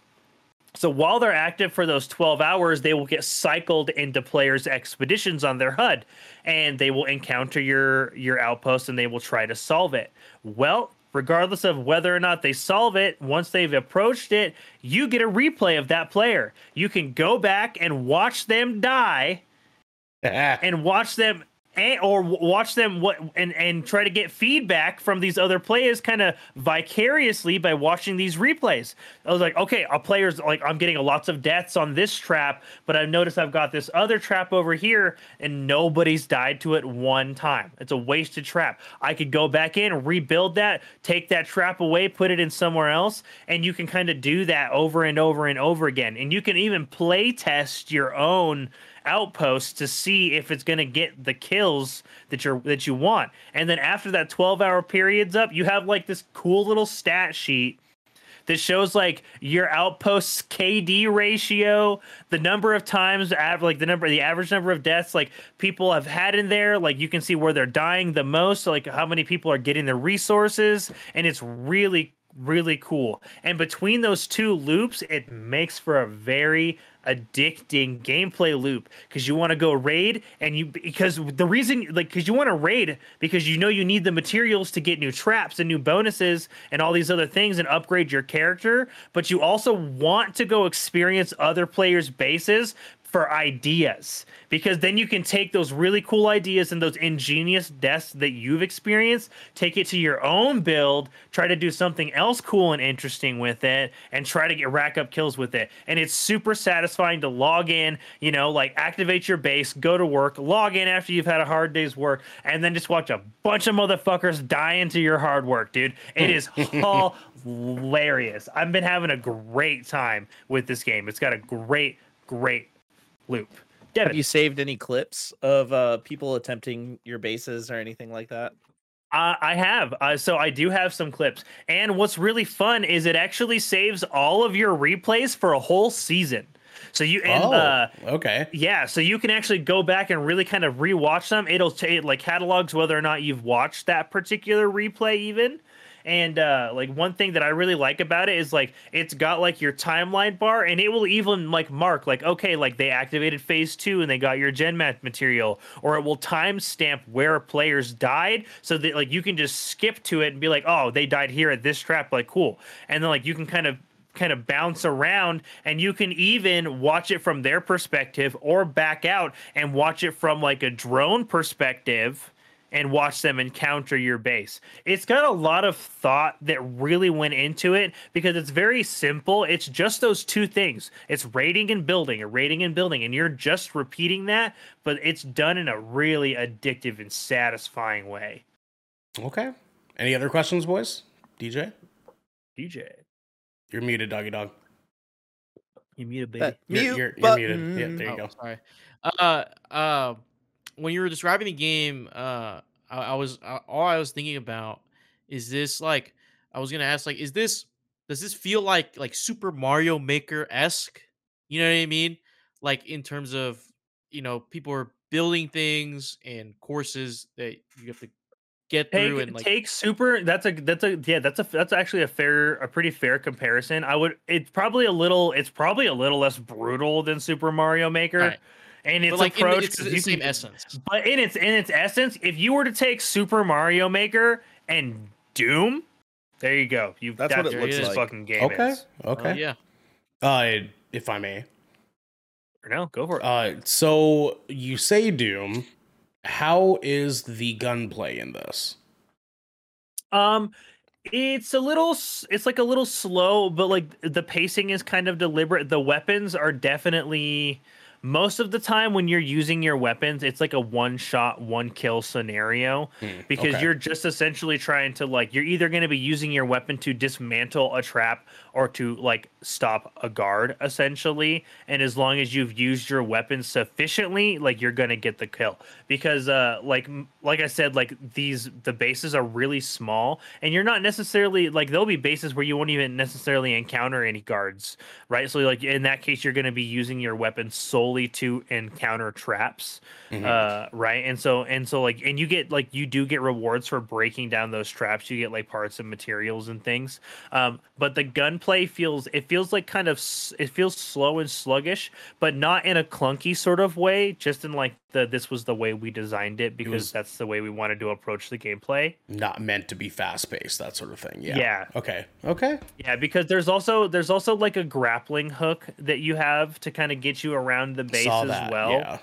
so while they're active for those 12 hours, they will get cycled into players' expeditions on their HUD and they will encounter your your outpost and they will try to solve it. Well, regardless of whether or not they solve it, once they've approached it, you get a replay of that player. You can go back and watch them die and watch them and, or watch them what and and try to get feedback from these other players kind of vicariously by watching these replays. I was like, okay, a player's like I'm getting lots of deaths on this trap, but I've noticed I've got this other trap over here and nobody's died to it one time. It's a wasted trap. I could go back in, rebuild that, take that trap away, put it in somewhere else, and you can kind of do that over and over and over again. And you can even play test your own outpost to see if it's going to get the kills that you're that you want. And then after that 12 hour period's up, you have like this cool little stat sheet that shows like your outpost's KD ratio, the number of times, like the number, the average number of deaths, like people have had in there. Like you can see where they're dying the most, like how many people are getting the resources, and it's really, really cool. And between those two loops, it makes for a very addicting gameplay loop because you want to go raid and you because the reason like because you want to raid because you know you need the materials to get new traps and new bonuses and all these other things and upgrade your character but you also want to go experience other players bases for ideas because then you can take those really cool ideas and those ingenious deaths that you've experienced, take it to your own build, try to do something else cool and interesting with it, and try to get rack up kills with it. And it's super satisfying to log in, you know, like activate your base, go to work, log in after you've had a hard day's work, and then just watch a bunch of motherfuckers die into your hard work, dude. It is hilarious. I've been having a great time with this game. It's got a great, great loop. Devin, Have you saved any clips of uh, people attempting your bases or anything like that? Uh, I have. Uh, so I do have some clips. And what's really fun is it actually saves all of your replays for a whole season. So you and oh, uh, okay. yeah, so you can actually go back and really kind of rewatch them. It'll ta- it like catalogs whether or not you've watched that particular replay even. And uh like one thing that I really like about it is like it's got like your timeline bar and it will even like mark like okay like they activated phase 2 and they got your gen mat material or it will timestamp where players died so that like you can just skip to it and be like oh they died here at this trap like cool. And then like you can kind of kind of bounce around and you can even watch it from their perspective or back out and watch it from like a drone perspective and watch them encounter your base. It's got a lot of thought that really went into it because it's very simple. It's just those two things. It's raiding and building, or raiding and building, and you're just repeating that, but it's done in a really addictive and satisfying way. Okay. Any other questions, boys? DJ? DJ. You're muted, doggy dog. You muted, baby. That You're, mute you're, you're muted. Yeah, there you Oh, go. Sorry. Uh, uh, when you were describing the game, uh, I, I was uh, all I was thinking about is this like I was gonna ask like is this does this feel like like Super Mario Maker esque? You know what I mean? Like in terms of you know people are building things and courses that you have to get through and like take super. That's a that's a yeah. That's a that's actually a fair a pretty fair comparison. I would. It's probably a little. It's probably a little less brutal than Super Mario Maker, Right. And its but like in the, approach. the same can- essence. But in its in its essence, if you were to take Super Mario Maker and Doom, there you go. You That's what it looks this like. fucking game Okay. is. Okay. yeah. Uh, if I may. No, go for it. Uh, so you say Doom. How is the gunplay in this? Um, it's a little. It's like a little slow, but like the pacing is kind of deliberate. The weapons are definitely. Most of the time, when you're using your weapons, it's like a one shot, one kill scenario Hmm, because okay. you're just essentially trying to like you're either going to be using your weapon to dismantle a trap or to like stop a guard essentially. And as long as you've used your weapon sufficiently like you're to get the kill. Because uh like like I said like these the bases are really small and you're not necessarily like there'll be bases where you won't even necessarily encounter any guards right? So like in that case you're to be using your weapon solely to encounter traps Mhm. uh right? And so and so like and you get like you do get rewards for breaking down those traps. You get like parts and materials and things. Um but the gunplay feels it feels like kind of it feels slow and sluggish but not in a clunky sort of way just in like the this was the way we designed it because was- that's the way we wanted to approach the gameplay Not meant to be fast paced, that sort of thing. Yeah. Yeah. Okay. Okay. yeah because there's also there's also like a grappling hook that you have to kind of get you around the base as well Yeah.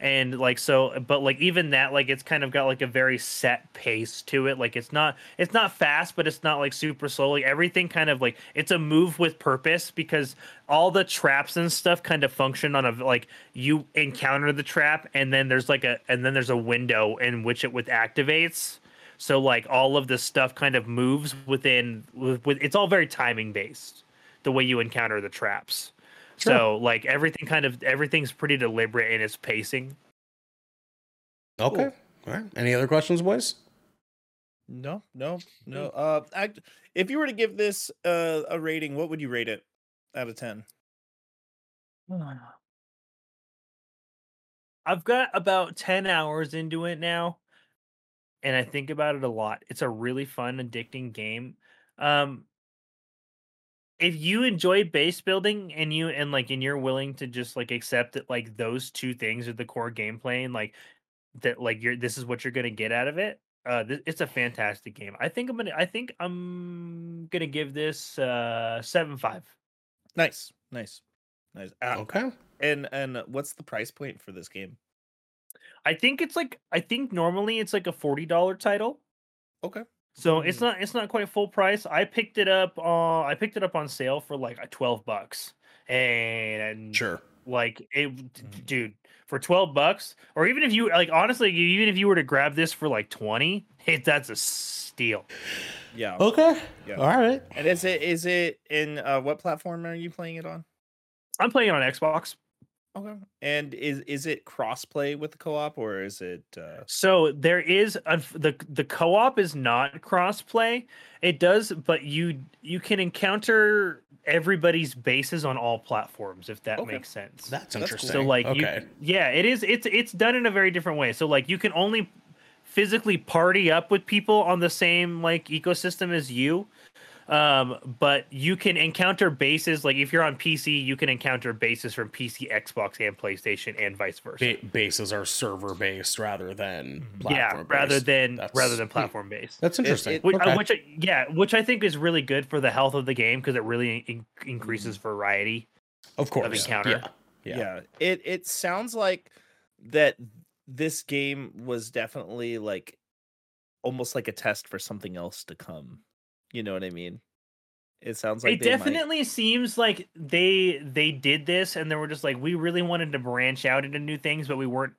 And like so but like even that like it's kind of got like a very set pace to it. Like it's not it's not fast but it's not like super slow. Like everything kind of like it's a move with purpose because all the traps and stuff kind of function on a like you encounter the trap and then there's like a and then there's a window in which it with activates. So like all of this stuff kind of moves within with, with it's all very timing based the way you encounter the traps so like everything kind of everything's pretty deliberate in its pacing. Okay. All right. Any other questions, boys? No, no, no. Uh, I, if you were to give this uh, a rating, what would you rate it out of ten? I've got about 10 hours into it now and I think about it a lot. It's a really fun addicting game. Um if you enjoy base building and you and like and you're willing to just like accept that like those two things are the core gameplay and like that like you're this is what you're going to get out of it. Uh th- it's a fantastic game. I think I'm going to I think I'm going to give this uh seven five Nice, nice, nice. Uh, Okay. And and what's the price point for this game? I think it's like I think normally it's like a $40 title. Okay. So it's not it's not quite full price. I picked it up uh I picked it up on sale for like 12 bucks. And Sure. like it d- Mhm. dude, for 12 bucks or even if you like honestly even if you were to grab this for like 20, it, that's a steal. Yeah. Okay. Yeah. All right. And is it is it in uh, what platform are you playing it on? I'm playing it on Xbox. Okay. And is is it crossplay with the co-op or is it? Uh... So there is unf- the the co-op is not cross-play. It does, but you you can encounter everybody's bases on all platforms if that Okay. makes sense. That's That's interesting. So like okay. you, yeah, it is it's it's done in a very different way. So like you can only physically party up with people on the same like ecosystem as you. Um, but you can encounter bases like if you're on PC, you can encounter bases from PC, Xbox, and PlayStation, and vice versa. Ba- bases are server based rather than Mm-hmm. yeah, platform rather than That's- rather than hmm. platform based. That's interesting. it- Which, uh, which I- yeah, which I think is really good for the health of the game because it really in- increases Mm-hmm. variety. of course. encounter. Yeah. Yeah. Yeah. It it sounds like that this game was definitely like almost like a test for something else to come. You know what I mean? It sounds like it they might- definitely seems like they they did this and they were just like we really wanted to branch out into new things, but we weren't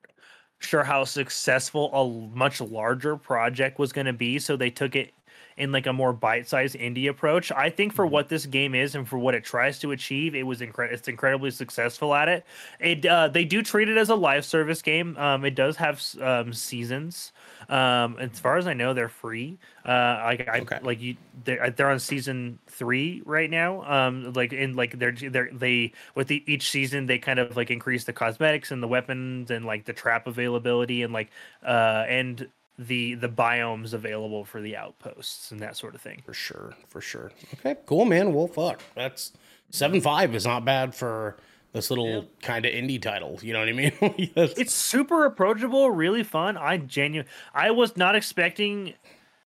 sure how successful a much larger project was going to be, so they took it in like a more bite-sized indie approach. I think for Mhm. what this game is and for what it tries to achieve, it was incredible. It's incredibly successful at it. It uh, they do treat it as a live service game. Um, it does have um, seasons. Um, as far as I know, they're free. Uh, like I Okay. like you, they're, they're on season three right now. Um, like in like they're they're they with the, each season they kind of like increase the cosmetics and the weapons and like the trap availability and like uh and the the biomes available for the outposts and that sort of thing. For sure, for sure. Okay, cool, man. Well, fuck. That's seven five is not bad for this little kind of indie title. You know what I mean? Yes. It's super approachable, really fun. I genuine I was not expecting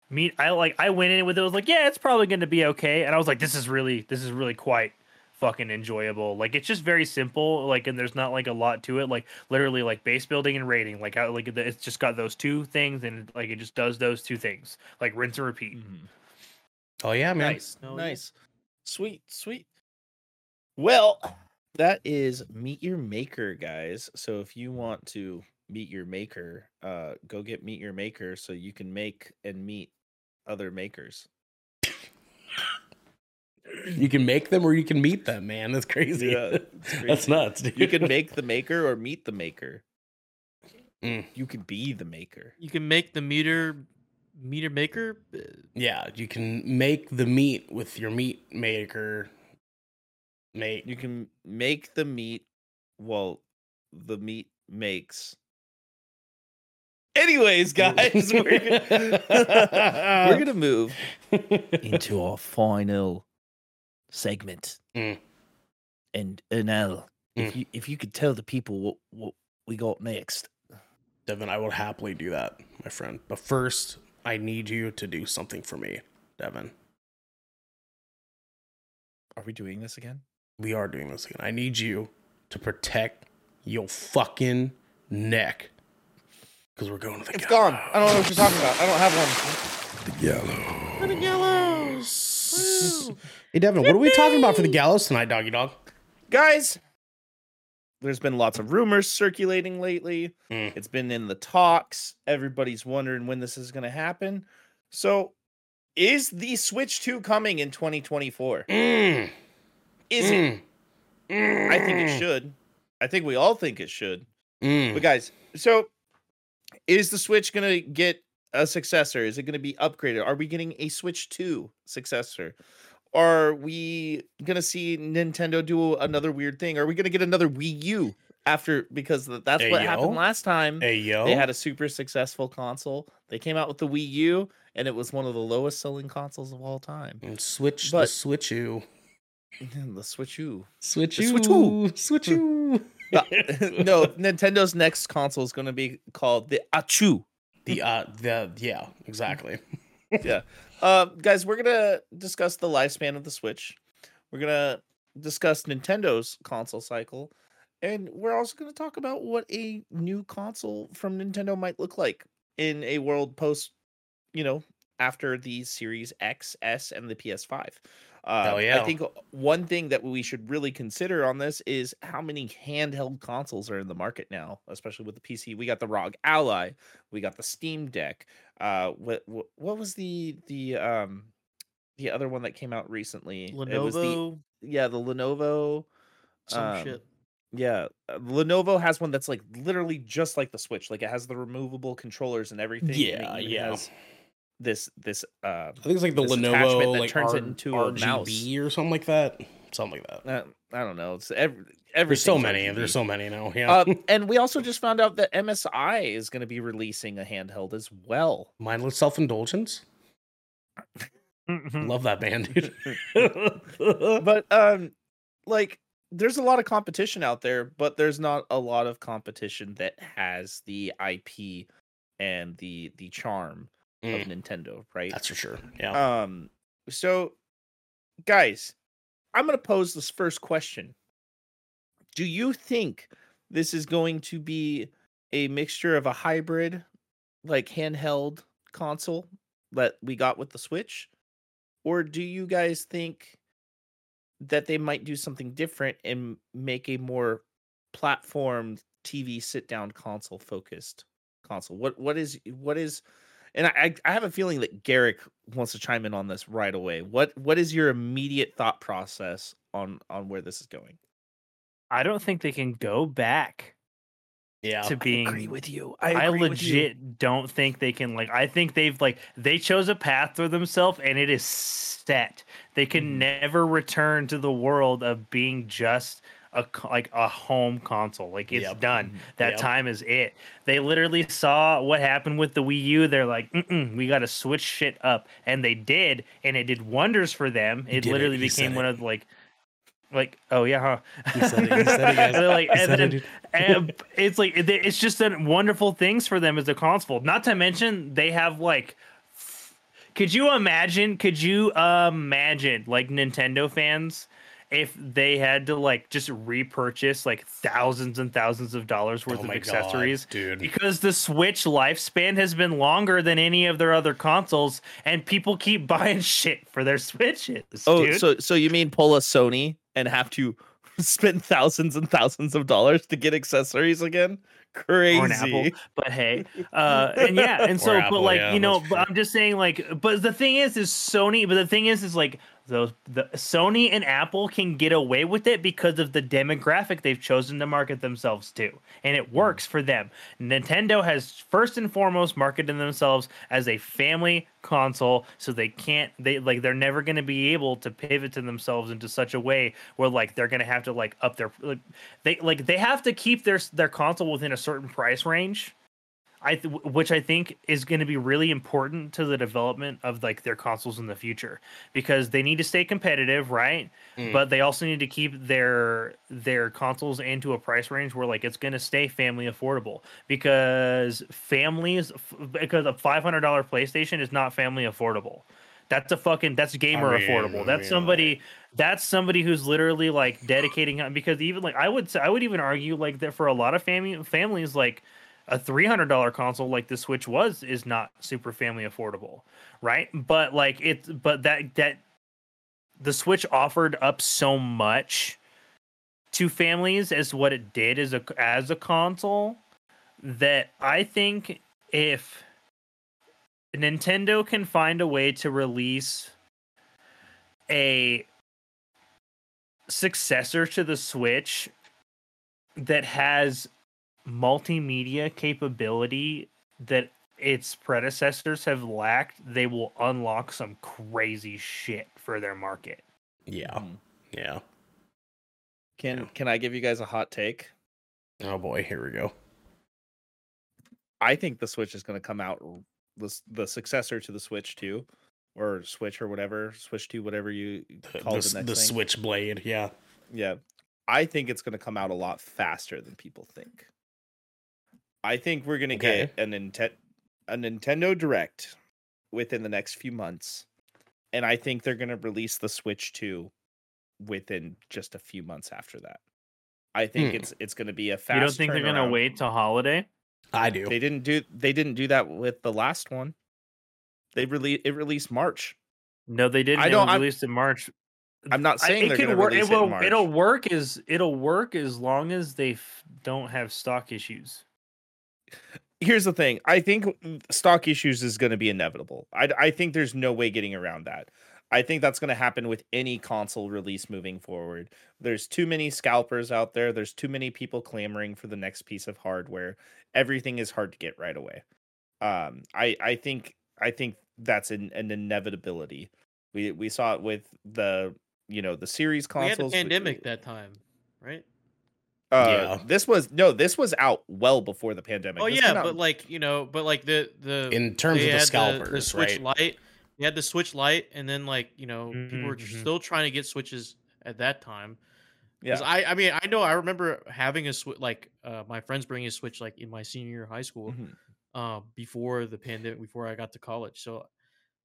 me I like I went in with it I was like, yeah, it's probably going to be okay. And I was like this is really this is really quite fucking enjoyable. Like it's just very simple like and there's not like a lot to it. Like literally like base building and raiding. Like how like it's just got those two things and like it just does those two things. Like rinse and repeat. Mm-hmm. oh yeah, man. Nice, Hell yeah. nice, sweet, sweet. Well, that is Meet Your Maker, guys. So if you want to meet your maker, uh, go get Meet Your Maker so you can make and meet other makers. You can make them or you can meet them, man. That's crazy. Yeah, it's That's nuts. Dude. You can make the maker or meet the maker. Mm. You can be the maker. You can make the meter meter maker. Yeah, you can make the meat with your meat maker. Mate, You can make the meat while the meat makes. Anyways, guys, we're gonna, we're gonna move into our final segment. Mm. And if Mm. you if you could tell the people what what we got next. Devin, I will happily do that, my friend. But first, I need you to do something for me, Devin. Are we doing this again? We are doing this again. I need you to protect your fucking neck. Because we're going to the It's gallows. gone. I don't know what you're talking about. I don't have one. The gallows. hey, Devin, what are we talking about for the gallows tonight, doggy dog? Guys, there's been lots of rumors circulating lately. Mm. It's been in the talks. Everybody's wondering when this is going to happen. So, is the Switch 2 coming in 2024? Mm. Is it? Mm. I think it should. I think we all think it should. Mm. But guys, so is the Switch going to get a successor? Is it going to be upgraded? Are we getting a Switch 2 successor? Are we going to see Nintendo do another weird thing? Are we going to get another Wii U after because that's Hey, what yo. happened last time. Hey, yo. They had a super successful console. They came out with the Wii U and it was one of the lowest selling consoles of all time. And switch the But- the Switch U. Switch The you. Switch you. Switch you. no, Nintendo's next console is going to be called the Achu. The uh the yeah, exactly. yeah. Uh, guys, we're gonna discuss the lifespan of the Switch. We're gonna discuss Nintendo's console cycle, and we're also gonna talk about what a new console from Nintendo might look like in a world post, you know, after the Series X, S, and the PS5. Uh, Hell I think one thing that we should really consider on this is how many handheld consoles are in the market now, especially with the PC. We got the ROG Ally, we got the Steam Deck, uh what what, what was the the um the other one that came out recently it was the Lenovo, yeah the lenovo some um, shit. yeah uh, lenovo has one that's like literally just like the switch like it has the removable controllers and everything Yeah, even yeah. has this this uh I think it's like the This attachment Lenovo that like turns it R- into a RGB mouse. or something like that. Something like that. uh, i don't know it's every every There's so many. There's so many now. Yeah. uh, and we also just found out that msi is going to be releasing a handheld as well Mindless self indulgence. Mhm. Love that band, dude. but um like there's a lot of competition out there but there's not a lot of competition that has the ip and the the charm Mm. of nintendo right That's for sure. Yeah. um so guys i'm going to pose this first question do you think this is going to be a mixture of a hybrid like handheld console that we got with the switch or do you guys think that they might do something different and make a more platform tv sit down console focused console what what is what is and I, I I have a feeling that Garrick wants to chime in on this right away. What what is your immediate thought process on on where this is going? I don't think they can go back Yeah. to being with you. I I legit don't think they can like I think they've like they chose a path for themselves and it is set. They can Mhm. never return to the world of being just a like a home console. Like it's Yep. done. That Yep. time is it. They literally saw what happened with the Wii U. They're like, Mm-mm, we got to switch shit up, and they did, and it did wonders for them. It did it. literally became one it. of like, like, oh yeah, huh? He said it. He said it, guys. They're like, and it, and it's like it- it's just done wonderful things for them as a console. Not to mention they have like could you imagine could you imagine like Nintendo fans if they had to like just repurchase like thousands and thousands of dollars worth Oh of my God, accessories dude. because the Switch lifespan has been longer than any of their other consoles and people keep buying shit for their Switches. Oh, dude. so so you mean pull a Sony and have to spend thousands and thousands of dollars to get accessories again? Crazy. or an apple but hey uh and yeah and so Apple, but like yeah, you know but i'm just saying like but the thing is is sony but the thing is is like those the sony and apple can get away with it because of the demographic they've chosen to market themselves to. And it hmm. works for them. Nintendo has first and foremost marketed themselves as a family console so they can't they like they're never going to be able to pivot to themselves into such a way where like they're going to have to like up their like, they like they have to keep their their console within a certain price range I th- which I think is going to be really important to the development of like their consoles in the future because they need to stay competitive, right? Mm. But they also need to keep their their consoles into a price range where like it's going to stay family affordable because families f- because a $500 PlayStation is not family affordable. That's a fucking that's gamer mean, affordable. That's yeah. somebody that's somebody who's literally like dedicating because even like I would say I would even argue like that for a lot of family families like a $300 console like the Switch was is not super family affordable, right? But like it's but that that the Switch offered up so much to families as what it did as a as a console that I think if Nintendo can find a way to release a successor to the Switch that has multimedia capability that its predecessors have lacked, they will unlock some crazy shit for their market. Yeah. Mhm. Yeah. Can Yeah. can I give you guys a hot take? Oh boy, here we go. I think the Switch is going to come out the the successor to the Switch 2 or Switch or whatever, Switch 2 whatever you call the, it the next the thing. switchblade. Yeah. Yeah. I think it's going to come out a lot faster than people think. I think we're going to Okay. get a Nintendo a Nintendo Direct within the next few months. And I think they're going to release the Switch 2 within just a few months after that. I think Hmm. it's it's going to be a fast you don't think they're gonna wait till holiday? I do. They didn't do they didn't do that with the last one. They released it released March. No, they didn't. I don't- was I'm- released in March. I'm not I- saying it they're could work. release It it, in will. March. It'll work. As it'll work as long as they f- don't have stock issues. Here's the thing i think stock issues is going to be inevitable. I, I think there's no way getting around that. I think that's going to happen with any console release moving forward. There's too many scalpers out there there's too many people clamoring for the next piece of hardware. Everything is hard to get right away. Um i i think i think that's an, an inevitability. We we saw it with the you know the series consoles We had consoles the we- pandemic that time, right? Uh Yeah. this was no this was out well before the pandemic Oh This yeah, but like you know, but like the the In terms they of the had scalpers, the, Switch right? Lite. They had the Switch Lite, and then like you know, people were Mhm, mhm. still trying to get Switches at that time. yeah 'Cause I, I mean, I know I remember having a Switch, like uh, my friends bringing a Switch like in my senior year of high school, Mhm. uh, before the pandemic, before I got to college. So,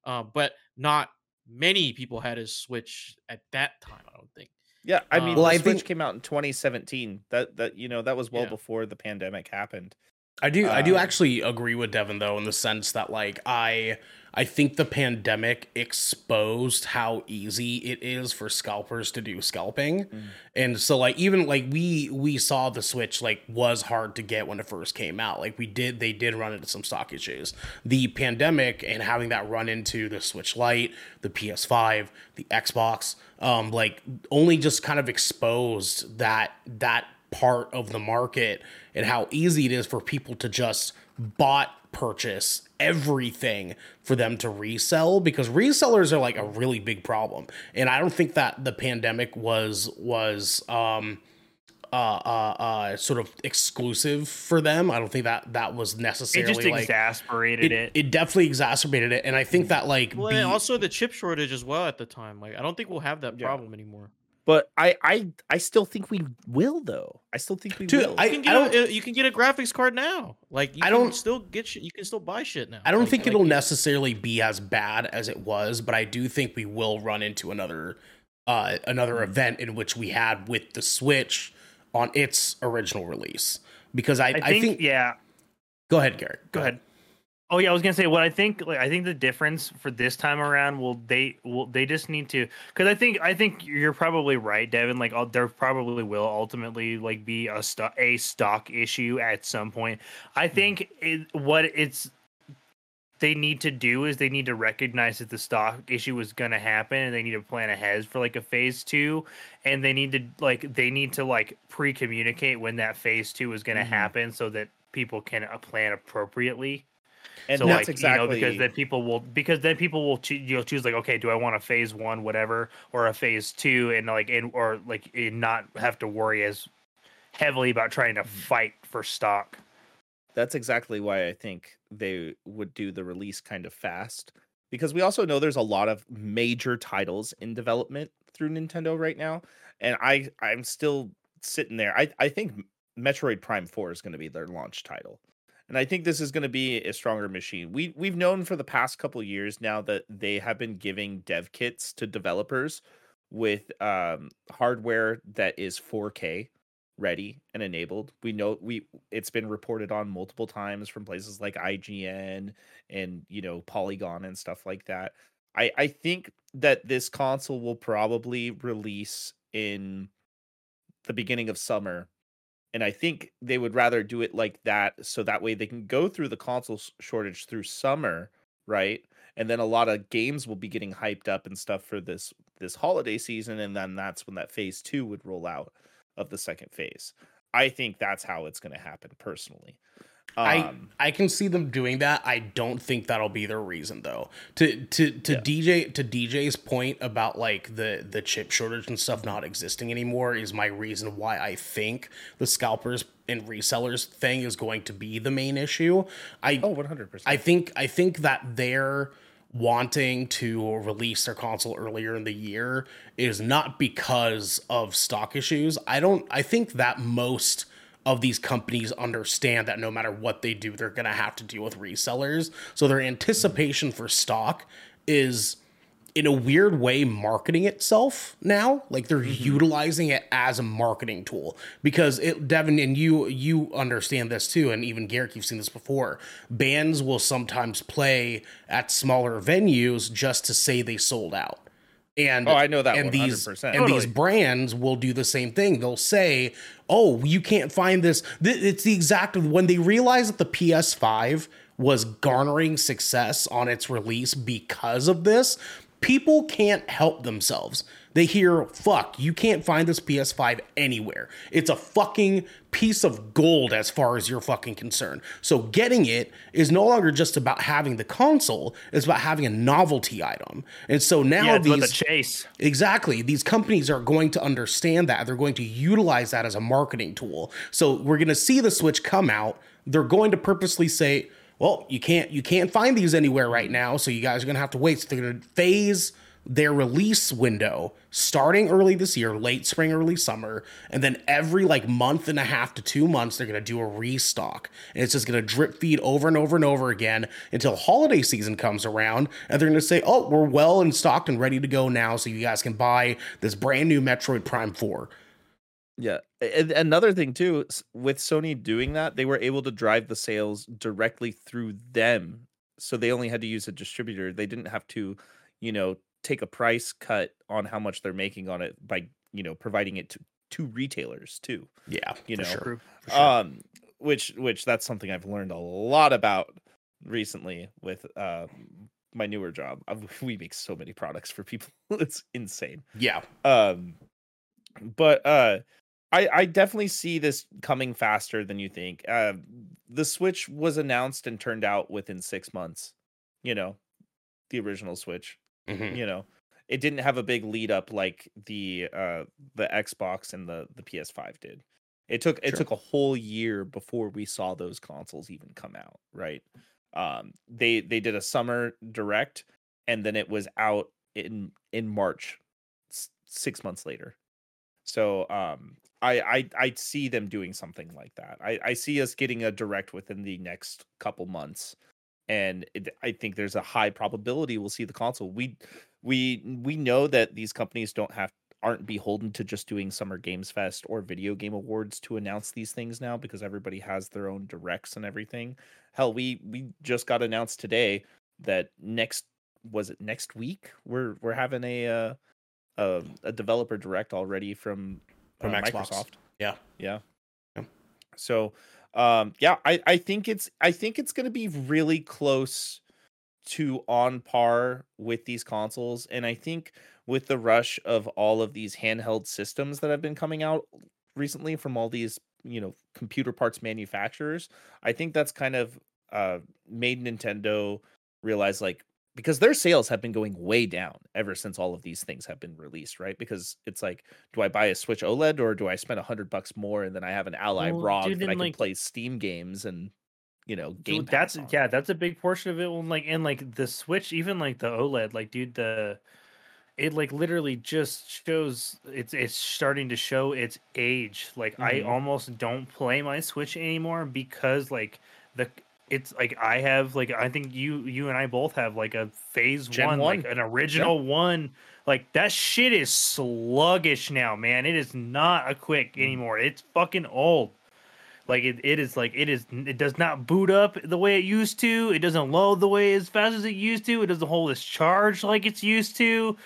uh, but not many people had a Switch at that time. I don't think. Yeah, I mean, Um, the I Switch think- came out in 2017. That that you know that was well Yeah. before the pandemic happened. I do I do Um, actually agree with Devin though in the sense that like I I think the pandemic exposed how easy it is for scalpers to do scalping. And so like even like we we saw the Switch like was hard to get when it first came out. Like we did they did run into some stock issues. The pandemic and having that run into the Switch Lite, the PS5, the Xbox, um like only just kind of exposed that that part of the market and how easy it is for people to just bot purchase everything for them to resell because resellers are like a really big problem and i don't think that the pandemic was was um uh uh, uh sort of exclusive for them i don't think that that was It necessarily just like exasperated it, it. it definitely exacerbated it and i think that like Well, be- and also the chip shortage as well at the time. Like, I don't think we'll have that Yeah. problem anymore. But I, I, I still think we will though. I still think we Dude, will. I- You can get don't- a, you can get a graphics card now. Like, you I can don't- still get shit. You can still buy shit now. I don't Like- think like it'll you- necessarily be as bad as it was, but I do think we will run into another uh another event in which we had with the Switch on its original release. Because I, I I think, think, yeah. go ahead, Garrick. Go ahead. Oh yeah, I was gonna say what I think. Like, I think the difference for this time around will they will they just need to because I think I think you're probably right, Devin. Like there probably will ultimately like be a stock a stock issue at some point. I think it, what it's they need to do is they need to recognize that the stock issue is going to happen and they need to plan ahead for like a phase two and they need to like they need to like pre-communicate when that phase two is going to Mhm. happen so that people can uh, plan appropriately and so that's like exactly you know because then people will because then people will choo- you'll choose like okay do i want a phase one whatever or a phase two and like and or like and not have to worry as heavily about trying to mm-hmm. fight for stock that's exactly why I think they would do the release kind of fast because we also know there's a lot of major titles in development through Nintendo right now and I I'm still sitting there. I I think Metroid Prime 4 is going to be their launch title. And I think this is going to be a stronger machine. We we've known for the past couple years now that they have been giving dev kits to developers with um hardware that is 4K ready and enabled. We know we it's been reported on multiple times from places like IGN and you know Polygon and stuff like that. I I think that this console will probably release in the beginning of summer. And I think they would rather do it like that so that way they can go through the console shortage through summer, right? And then a lot of games will be getting hyped up and stuff for this this holiday season and then that's when that phase 2 would roll out of the second phase. I think that's how it's going to happen personally. I Um, I can see them doing that. I don't think that'll be their reason though. To to to Yeah. DJ to DJ's point about like the the chip shortage and stuff not existing anymore is my reason why I think the scalpers and resellers thing is going to be the main issue. I oh, 100%. I think I think that they're wanting to release their console earlier in the year is not because of stock issues. I don't I think that most of these companies understand that no matter what they do, they're gonna have to deal with resellers. So their anticipation for stock is in a weird way marketing itself now. Like they're mm-hmm. utilizing it as a marketing tool. Because it devin and you you understand this too and even garrick you've seen this before. Bands will sometimes play at smaller venues just to say they sold out and Oh, I know that and these 100%. and these brands will do the same thing. They'll say oh you can't find this. It's the exact when they realize that the ps5 was garnering success on its release because of this people can't help themselves they hear fuck you can't find this ps5 anywhere it's a fucking piece of gold as far as you're fucking concerned so getting it is no longer just about having the console it's about having a novelty item and so now yeah about the these chase Exactly. These companies are going to understand that. They're going to utilize that as a marketing tool. So we're going to see the Switch come out. They're going to purposely say, "Well, you can't you can't find these anywhere right now, so you guys are going to have to wait." So they're going to phase their release window starting early this year, late spring, early summer, and then every like month and a half to 2 months they're going to do a restock. And it's just going to drip feed over and over and over again until holiday season comes around and they're going to say, "Oh, we're well in stocked and ready to go now so you guys can buy this brand new Metroid Prime 4." Yeah. And another thing too, with Sony doing that, they were able to drive the sales directly through them. So they only had to use a distributor. They didn't have to, you know, take a price cut on how much they're making on it by, you know, providing it to, to retailers too. Yeah, You know, sure. Sure. Um which which that's something I've learned a lot about recently with uh my newer job. We make so many products for people. it's insane yeah, um but uh i i definitely see this coming faster than you think uh the switch was announced and turned out within six months you know the original switch mhm. you know it didn't have a big lead up like the uh the xbox and the the ps5 did it took it Sure. took a whole year before we saw those consoles even come out right um they they did a summer direct and then it was out in in march s- six months later so um I, I I see them doing something like that. I, I see us getting a direct within the next couple months, and it, I think there's a high probability we'll see the console. We we we know that these companies don't have aren't beholden to just doing Summer Games Fest or Video Game Awards to announce these things now because everybody has their own directs and everything. Hell, we we just got announced today that next was it next week we're we're having a uh, a, a developer direct already from From uh, Xbox. Microsoft. Yeah. Yeah. Yeah. So, um, yeah, I, I think it's I think it's going to be really close to on par with these consoles, and I think with the rush of all of these handheld systems that have been coming out recently from all these you know computer parts manufacturers, I think that's kind of uh made Nintendo realize like because their sales have been going way down ever since all of these things have been released, right? Because it's like, do I buy a Switch OLED or do I spend a hundred bucks more and then I have an Ally Well, ROG dude, that I can like- play Steam games and you know game Dude, that's on? yeah, that's a big portion of it. When like and like the Switch, even like the OLED, like dude, the it like literally just shows it's it's starting to show its age. Like I Mhm. almost don't play my Switch anymore because like the it's like I have like I think you you and I both have like a phase Gen one, like an original one. Like that shit is sluggish now, man. It is not a quick mm. anymore. It's fucking old. Like it, it is like it is it does not boot up the way it used to. It doesn't load the way as fast as it used to. It doesn't hold its charge like it's used to.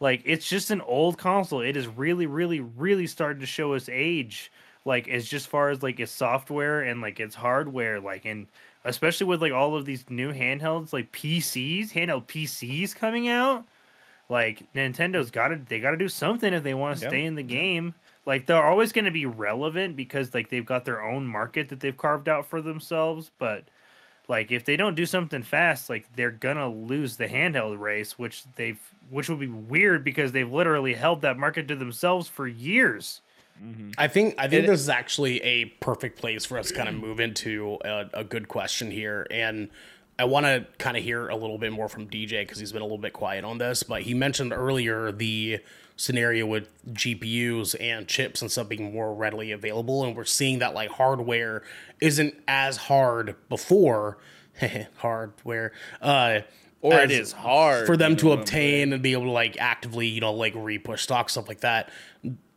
Like it's just an old console. It is really, really, really starting to show its age. Like as just far as like its software and like its hardware, like and especially with like all of these new handhelds, like PCs, handheld PCs coming out. Like Nintendo's got to they got to do something if they want to Yeah. stay in the game. Like they're always going to be relevant because like they've got their own market that they've carved out for themselves, but like if they don't do something fast, like they're going to lose the handheld race, which they've which would be weird because they've literally held that market to themselves for years. Mhm. I think I think And- this is actually a perfect place for us to kind of move into a, a good question here, and I want to kind of hear a little bit more from DJ because he's been a little bit quiet on this. But he mentioned earlier the scenario with GPUs and chips and stuff being more readily available, and we're seeing that like hardware isn't as hard before hardware. Uh, Or it is hard for them to know what I'm saying? obtain and be able to like actively, you know, like repush stock stuff like that.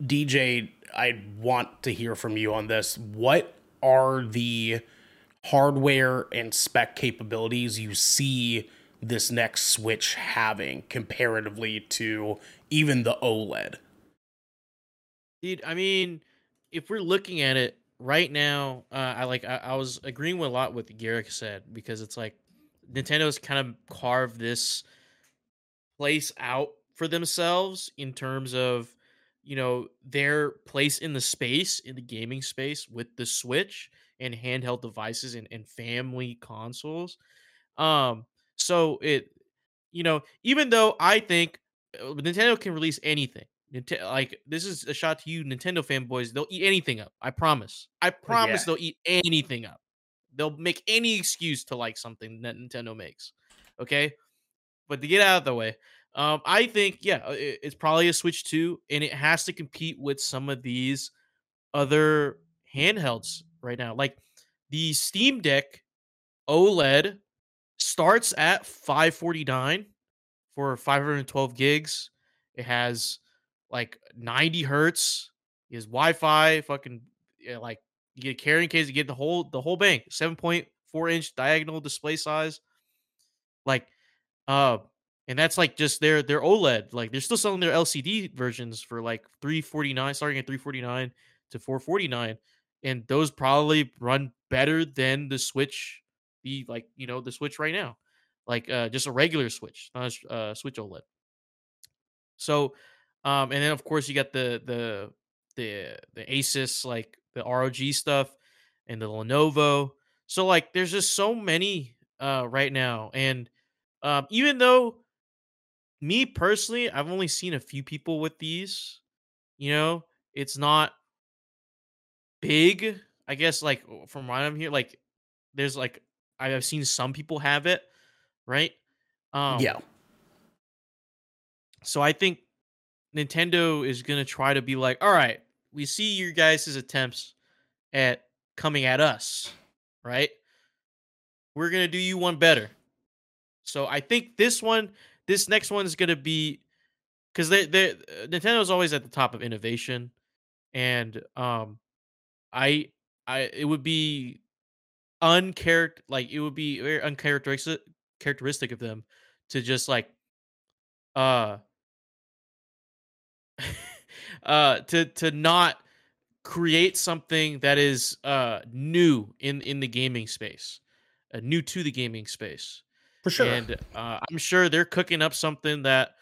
DJ, I want to hear from you on this. What are the hardware and spec capabilities you see this next Switch having comparatively to even the OLED? Dude, I mean, if we're looking at it right now, uh, I like I, I was agreeing with a lot with Garrick said because it's like Nintendo's kind of carved this place out for themselves in terms of you know their place in the space in the gaming space with the Switch and handheld devices and, and family consoles. Um, so it you know even though I think uh, Nintendo can release anything. Like this is a shot to you, Nintendo fanboys. They'll eat anything up. I promise. I promise yeah. they'll eat anything up. They'll make any excuse to like something that Nintendo makes. Okay, but to get out of the way, um, I think yeah, uh, it- it's probably a Switch Two, and it has to compete with some of these other handhelds right now, like the Steam Deck OLED starts at 549 for 512 gigs. It has like 90 hertz. He has Wi-Fi, fucking yeah, like you get a carrying case, you get the whole the whole bank, seven point four inch diagonal display size, like, uh, and that's like just their their OLED. Like they're still selling their LCD versions for like three forty nine, starting at three forty nine to four forty nine, and those probably run better than the Switch, the like you know the Switch right now, like uh just a regular Switch, not a uh, Switch OLED. So, um, and then of course you got the the the the Asus like the ROG stuff and the Lenovo. So like there's just so many uh right now. And um even though me personally, I've only seen a few people with these, you know, it's not big. I guess like from what I'm here, like there's like I've seen some people have it, right? Um yeah. so I think Nintendo is gonna try to be like, all right, we see your guys' attempts at coming at us, right? We're gonna do you one better. So I think this one, this next one is gonna be because they they uh, Nintendo's always at the top of innovation, and um, I I it would be uncharacter like it would be very uncharacteristic characteristic of them to just like uh uh to to not create something that is uh new in in the gaming space uh, new to the gaming space For sure. and uh, i'm sure they're cooking up something that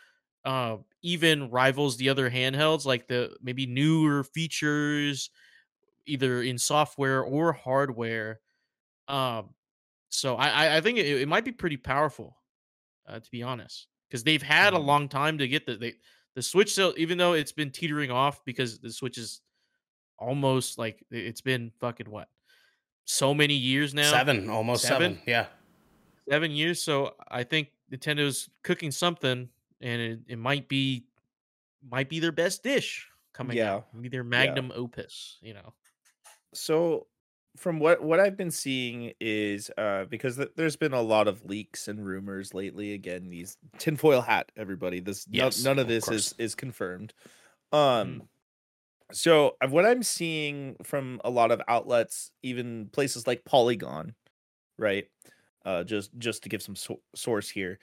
uh even rivals the other handhelds like the maybe newer features either in software or hardware um so i i, think it, it might be pretty powerful uh, to be honest because they've had a Mhm. long time to get the they, the switch sale even though it's been teetering off because the switch is almost like it- it's been fucking what so many years now seven, almost seven. Seven? Yeah. Seven years so i think nintendo's cooking something and it, it might be might be their best dish coming Yeah. out maybe their magnum opus you know so from what what I've been seeing is uh because th- there's been a lot of leaks and rumors lately. Again, these tinfoil hat, everybody. This no- none of of this course. is is confirmed. Um, so uh, what I'm seeing from a lot of outlets, even places like Polygon, right? Uh, just just to give some so- source here,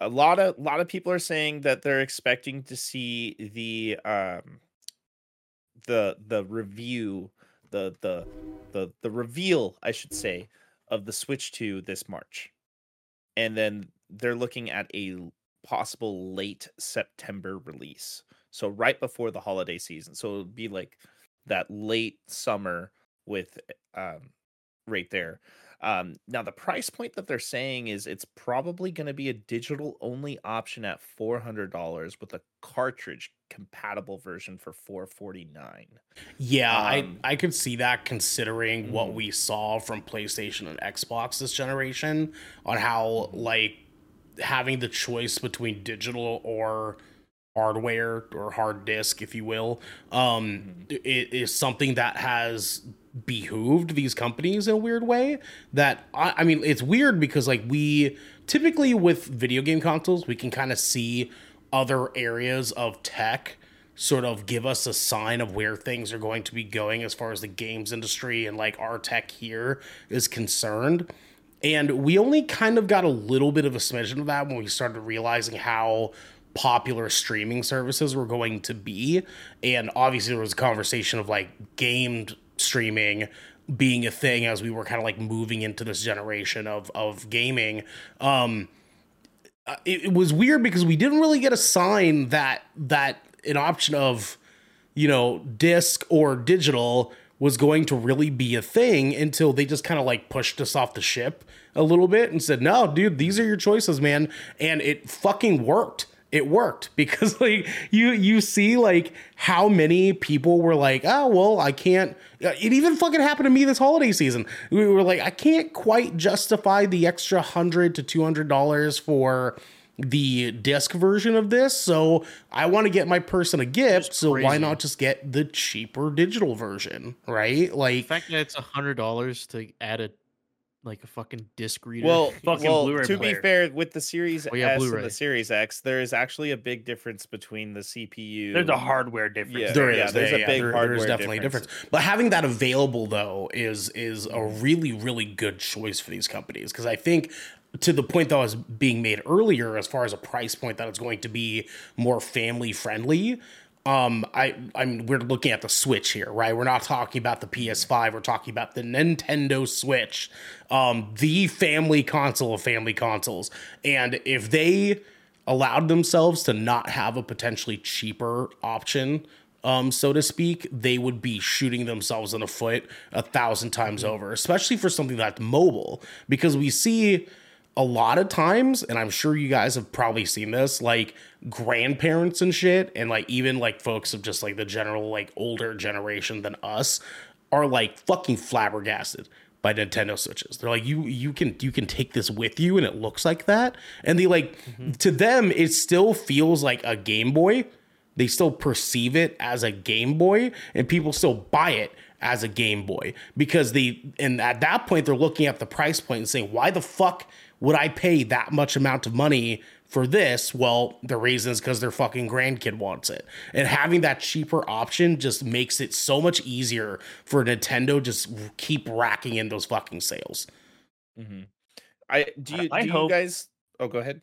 a lot of lot of people are saying that they're expecting to see the um the the review the the the the reveal i should say of the switch 2 this march. And then they're looking at a possible late september release so right before the holiday season. So it would be like that late summer with um right there um now the price point that they're saying is it's probably going to be a digital only option at $400 with a cartridge compatible version for 449 Yeah, Um, I I could see that considering what Mhm. we saw from PlayStation and Xbox this generation on how like having the choice between digital or hardware or hard disk, if you will, um, it is something that has behooved these companies in a weird way. That I, I mean, it's weird because like we typically with video game consoles, we can kind of see other areas of tech sort of give us a sign of where things are going to be going as far as the games industry and like our tech here is concerned. And we only kind of got a little bit of a smidgen of that when we started realizing how popular streaming services were going to be. And obviously, there was a conversation of like gamed streaming being a thing as we were kind of like moving into this generation of of gaming. Um, uh, it, it was weird because we didn't really get a sign that that an option of you know disc or digital was going to really be a thing until they just kind of like pushed us off the ship a little bit and said no dude these are your choices man and it fucking worked it worked because like you you see like how many people were like oh well i can't uh, it even fucking happened to me this holiday season. We were like i can't quite justify the extra 100 to 200 dollars for the disc version of this so i want to get my person a gift so why not just get the cheaper digital version right? Like the fact that it's a hundred dollars to add a like a fucking disc reader. Well, Fucking well Blu-ray to player. be fair, with the Series Oh, yeah, S and Blu-ray. the Series X, there is actually a big difference between the CPU. There's a hardware difference. Yeah. There is. yeah, there's a yeah, big there- hardware there's definitely difference. a difference. But having that available though is is a really really good choice for these companies because I think to the point that was being made earlier as far as a price point that it's going to be more family friendly. Um, I I mean we're looking at the Switch here, right? We're not talking about the PS5. We're talking about the Nintendo Switch, um, the family console of family consoles. And if they allowed themselves to not have a potentially cheaper option um, so to speak, they would be shooting themselves in the foot a thousand times over, especially for something that's mobile. Because we see a lot of times, and I'm sure you guys have probably seen this, like grandparents and shit, and like even like folks of just like the general like older generation than us are like fucking flabbergasted by Nintendo Switches. They're like, you you can you can take this with you, and it looks like that. And they like mm-hmm. to them, it still feels like a Game Boy. They still perceive it as a Game Boy, and people still buy it as a Game Boy because they and at that point they're looking at the price point and saying, why the fuck would I pay that much amount of money for this? Well, the reason is because their fucking grandkid wants it. And having that cheaper option just makes it so much easier for Nintendo just keep racking in those fucking sales. Mhm. I do you, I do you guys? Oh, go ahead.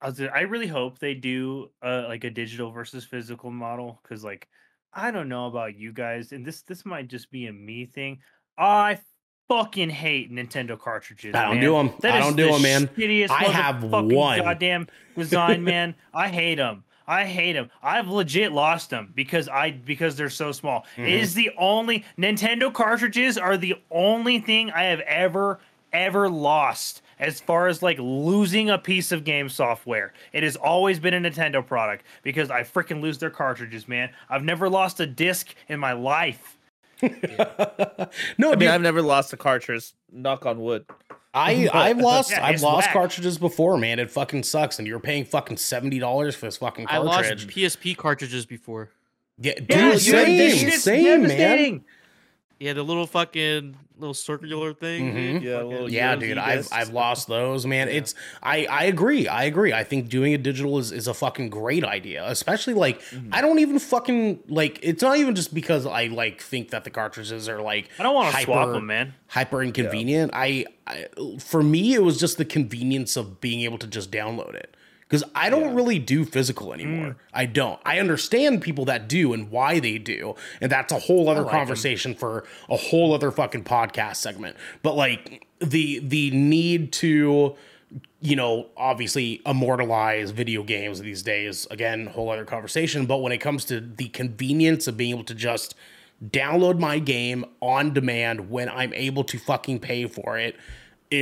I, was, I really hope they do uh, like a digital versus physical model because like I don't know about you guys, and this this might just be a me thing. I fucking hate Nintendo cartridges. I don't man. them. That I don't do them, man. shittiest I have one. goddamn design, man. I hate them. I hate them. I've legit lost them because I because they're so small. Mm-hmm. It is the only Nintendo cartridges are the only thing I have ever ever lost as far as like losing a piece of game software. It has always been a Nintendo product because I freaking lose their cartridges, man. I've never lost a disc in my life. no, I mean, dude, I've never lost a cartridge. Knock on wood. I I've lost Yeah, I've lost whack. cartridges before, man. It fucking sucks, and you're paying fucking seventy dollars for this fucking cartridge. I lost. PSP cartridges before. yeah, dude, Yeah, same, this shit's same, man. Devastating. Yeah, the little fucking little circular thing. Mhm. dude. Yeah, Fucking- little Yeah, dude, I've. I've lost those, man. It's I I agree, I agree. I think doing it digital is is a fucking great idea, especially like Mm-hmm. I don't even fucking like. It's not even just because I like think that the cartridges are like I don't want to swap hyper- them, man. hyper inconvenient. I, I for me it was just the convenience of being able to just download it because I don't really do physical anymore. Mm. I don't. I understand people that do and why they do, and that's a whole other like conversation for a whole other fucking podcast segment. But like the the need to you know, obviously immortalize video games these days. Again, whole other conversation. But when it comes to the convenience of being able to just download my game on demand when I'm able to fucking pay for it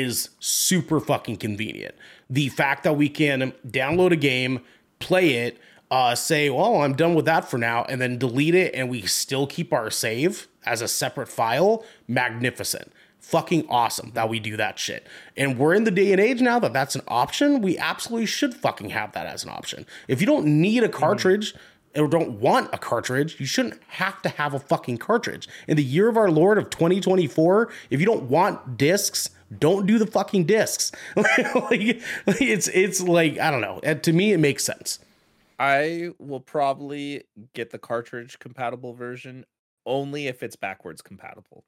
is super fucking convenient. The fact that we can download a game, play it, uh, say, well, I'm done with that for now, and then delete it, and we still keep our save as a separate file, magnificent fucking awesome that we do that shit. And we're in the day and age now that that's an option. We absolutely should fucking have that as an option. If you don't need a cartridge or don't want a cartridge, you shouldn't have to have a fucking cartridge. In the year of our Lord of 2024, if you don't want discs, don't do the fucking discs. like, it's it's like I don't know. Uh, to me, it makes sense. I will probably get the cartridge compatible version only if it's backwards compatible.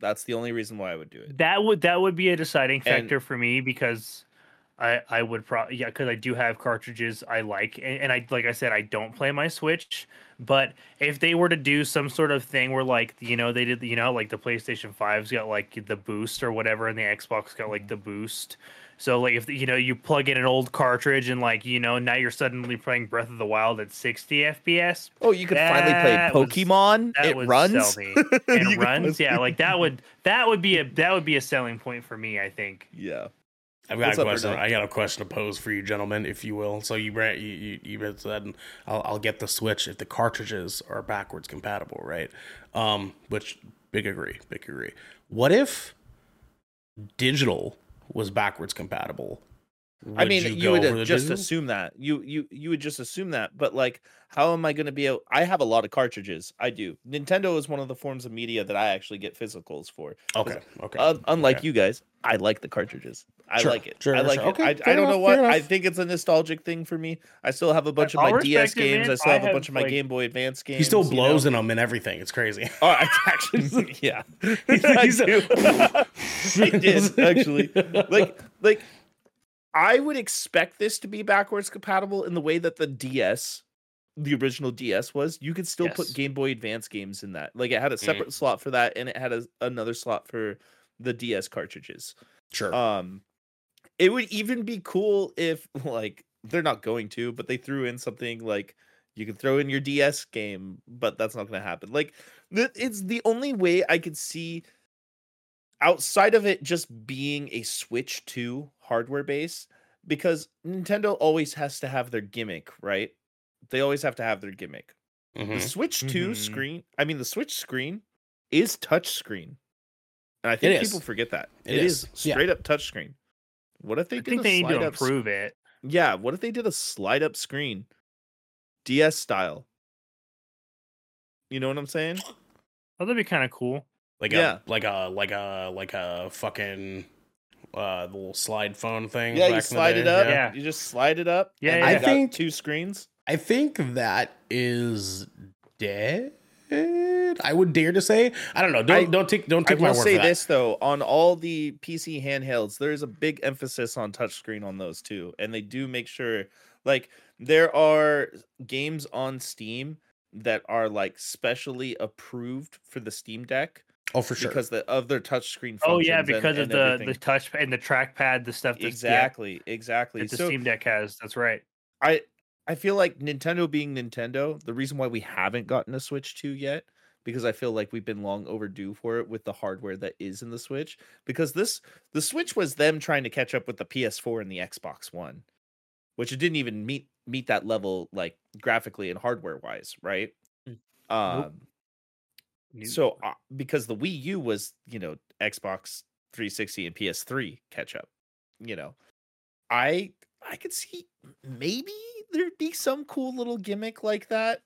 That's the only reason why I would do it. That would that would be a deciding And- factor for me because I I would probably yeah because I do have cartridges I like and, and I like I said I don't play my Switch but if they were to do some sort of thing where like you know they did you know like the PlayStation 5's got like the boost or whatever and the Xbox got like the mm-hmm. boost so like if you know you plug in an old cartridge and like you know now you're suddenly playing Breath of the Wild at 60 FPS Oh, you could finally play That was- Pokemon. that it runs. sell me. You and runs yeah like that would that would be a that would be a selling point for me I think Yeah. I've got What's a question. I got a question to pose for you, gentlemen, if you will. So you you you, you said and I'll, I'll get the Switch if the cartridges are backwards compatible, right? Um, which big agree, big agree. What if digital was backwards compatible? I mean, you you, would just digital? assume that. You you you would just assume that. But like, how am I going to be? Able, I have a lot of cartridges. I do. Nintendo is one of the forms of media that I actually get physicals for. Okay, okay. Uh, unlike okay. you guys, I like the cartridges. I Sure, like it. sure, I like sure. it. Okay, I, I don't know enough, what. I think it's a nostalgic thing for me. I still have a bunch of my DS it, games. I still I have a have, bunch of my Game Boy Advance games. he still you blows know? in them and everything. It's crazy. Oh, I actually, yeah, He's- I do. I did actually. Like, like, I would expect this to be backwards compatible in the way that the DS, the original DS was. You could still Yes. put Game Boy Advance games in that. Like, it had a Mm. separate slot for that, and it had a, another slot for the DS cartridges. Sure. Um, it would even be cool if, like, they're not going to, but they threw in something like you can throw in your DS game, but that's not going to happen. Like, th- it's the only way I could see outside of it just being a Switch 2 hardware base because Nintendo always has to have their gimmick, right? They always have to have their gimmick. Mhm. The Switch 2 Mhm. screen, I mean the Switch screen is touch screen. And I think is. people forget that. It it is, is, yeah. straight up touch screen. What if they I did think a they need slide to up s- improve it. Yeah, what if they did a slide up screen? DS style. You know what I'm saying? Oh, that'd be kind of cool. Like yeah. a like a like a like a fucking uh the little slide phone thing. Yeah, back you slide it up. Yeah. You just slide it up. Yeah, yeah, you yeah. got I think- two screens. I think that is dead. I would dare to say. I don't know. Don't I- don't take don't I take my will word say for that. this though, on all the PC handhelds, there is a big emphasis on touchscreen on those too, and they do make sure. Like there are games on Steam that are like specially approved for the Steam Deck Oh, for sure. because the, other their touchscreen. Oh yeah, functions and- because of and the everything. the touch and the trackpad, the stuff that's yeah, exactly, exactly. that the So Steam Deck has. That's right. I I feel like Nintendo being Nintendo, the reason why we haven't gotten a Switch 2 yet because I feel like we've been long overdue for it with the hardware that is in the Switch because this the Switch was them trying to catch up with the PS4 and the Xbox One, which it didn't even meet meet that level like graphically and hardware wise, right? Um You- so uh, because the Wii U was, you know, Xbox 360 and PS3 catch up, you know. I I could see maybe there'd be some cool little gimmick like that.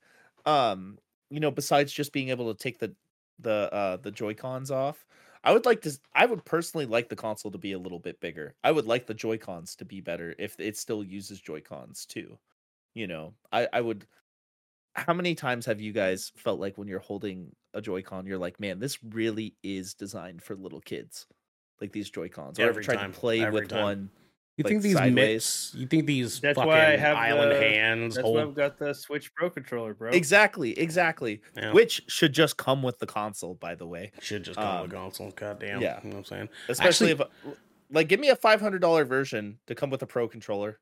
Um, you know, besides just being able to take the the uh the Joy-Cons off. I would like to I would personally like the console to be a little bit bigger. I would like the Joy-Cons to be better if it still uses Joy-Cons too. You know, I I would how many times have you guys felt like when you're holding a Joy-Con, you're like, man, this really is designed for little kids, like these Joy-Cons. Or ever Every tried time, to play every with time. one. You like, think these sideways. mitts? You think these That's fucking why I have island the- hands That's hold? why I've got the Switch Pro controller, bro. Exactly, exactly. Yeah. Which should just come with the console, by the way. Should just come with um, a console. God damn. yeah. You know what I'm saying? Especially Actually- if, like, give me a five hundred dollar version to come with a pro controller.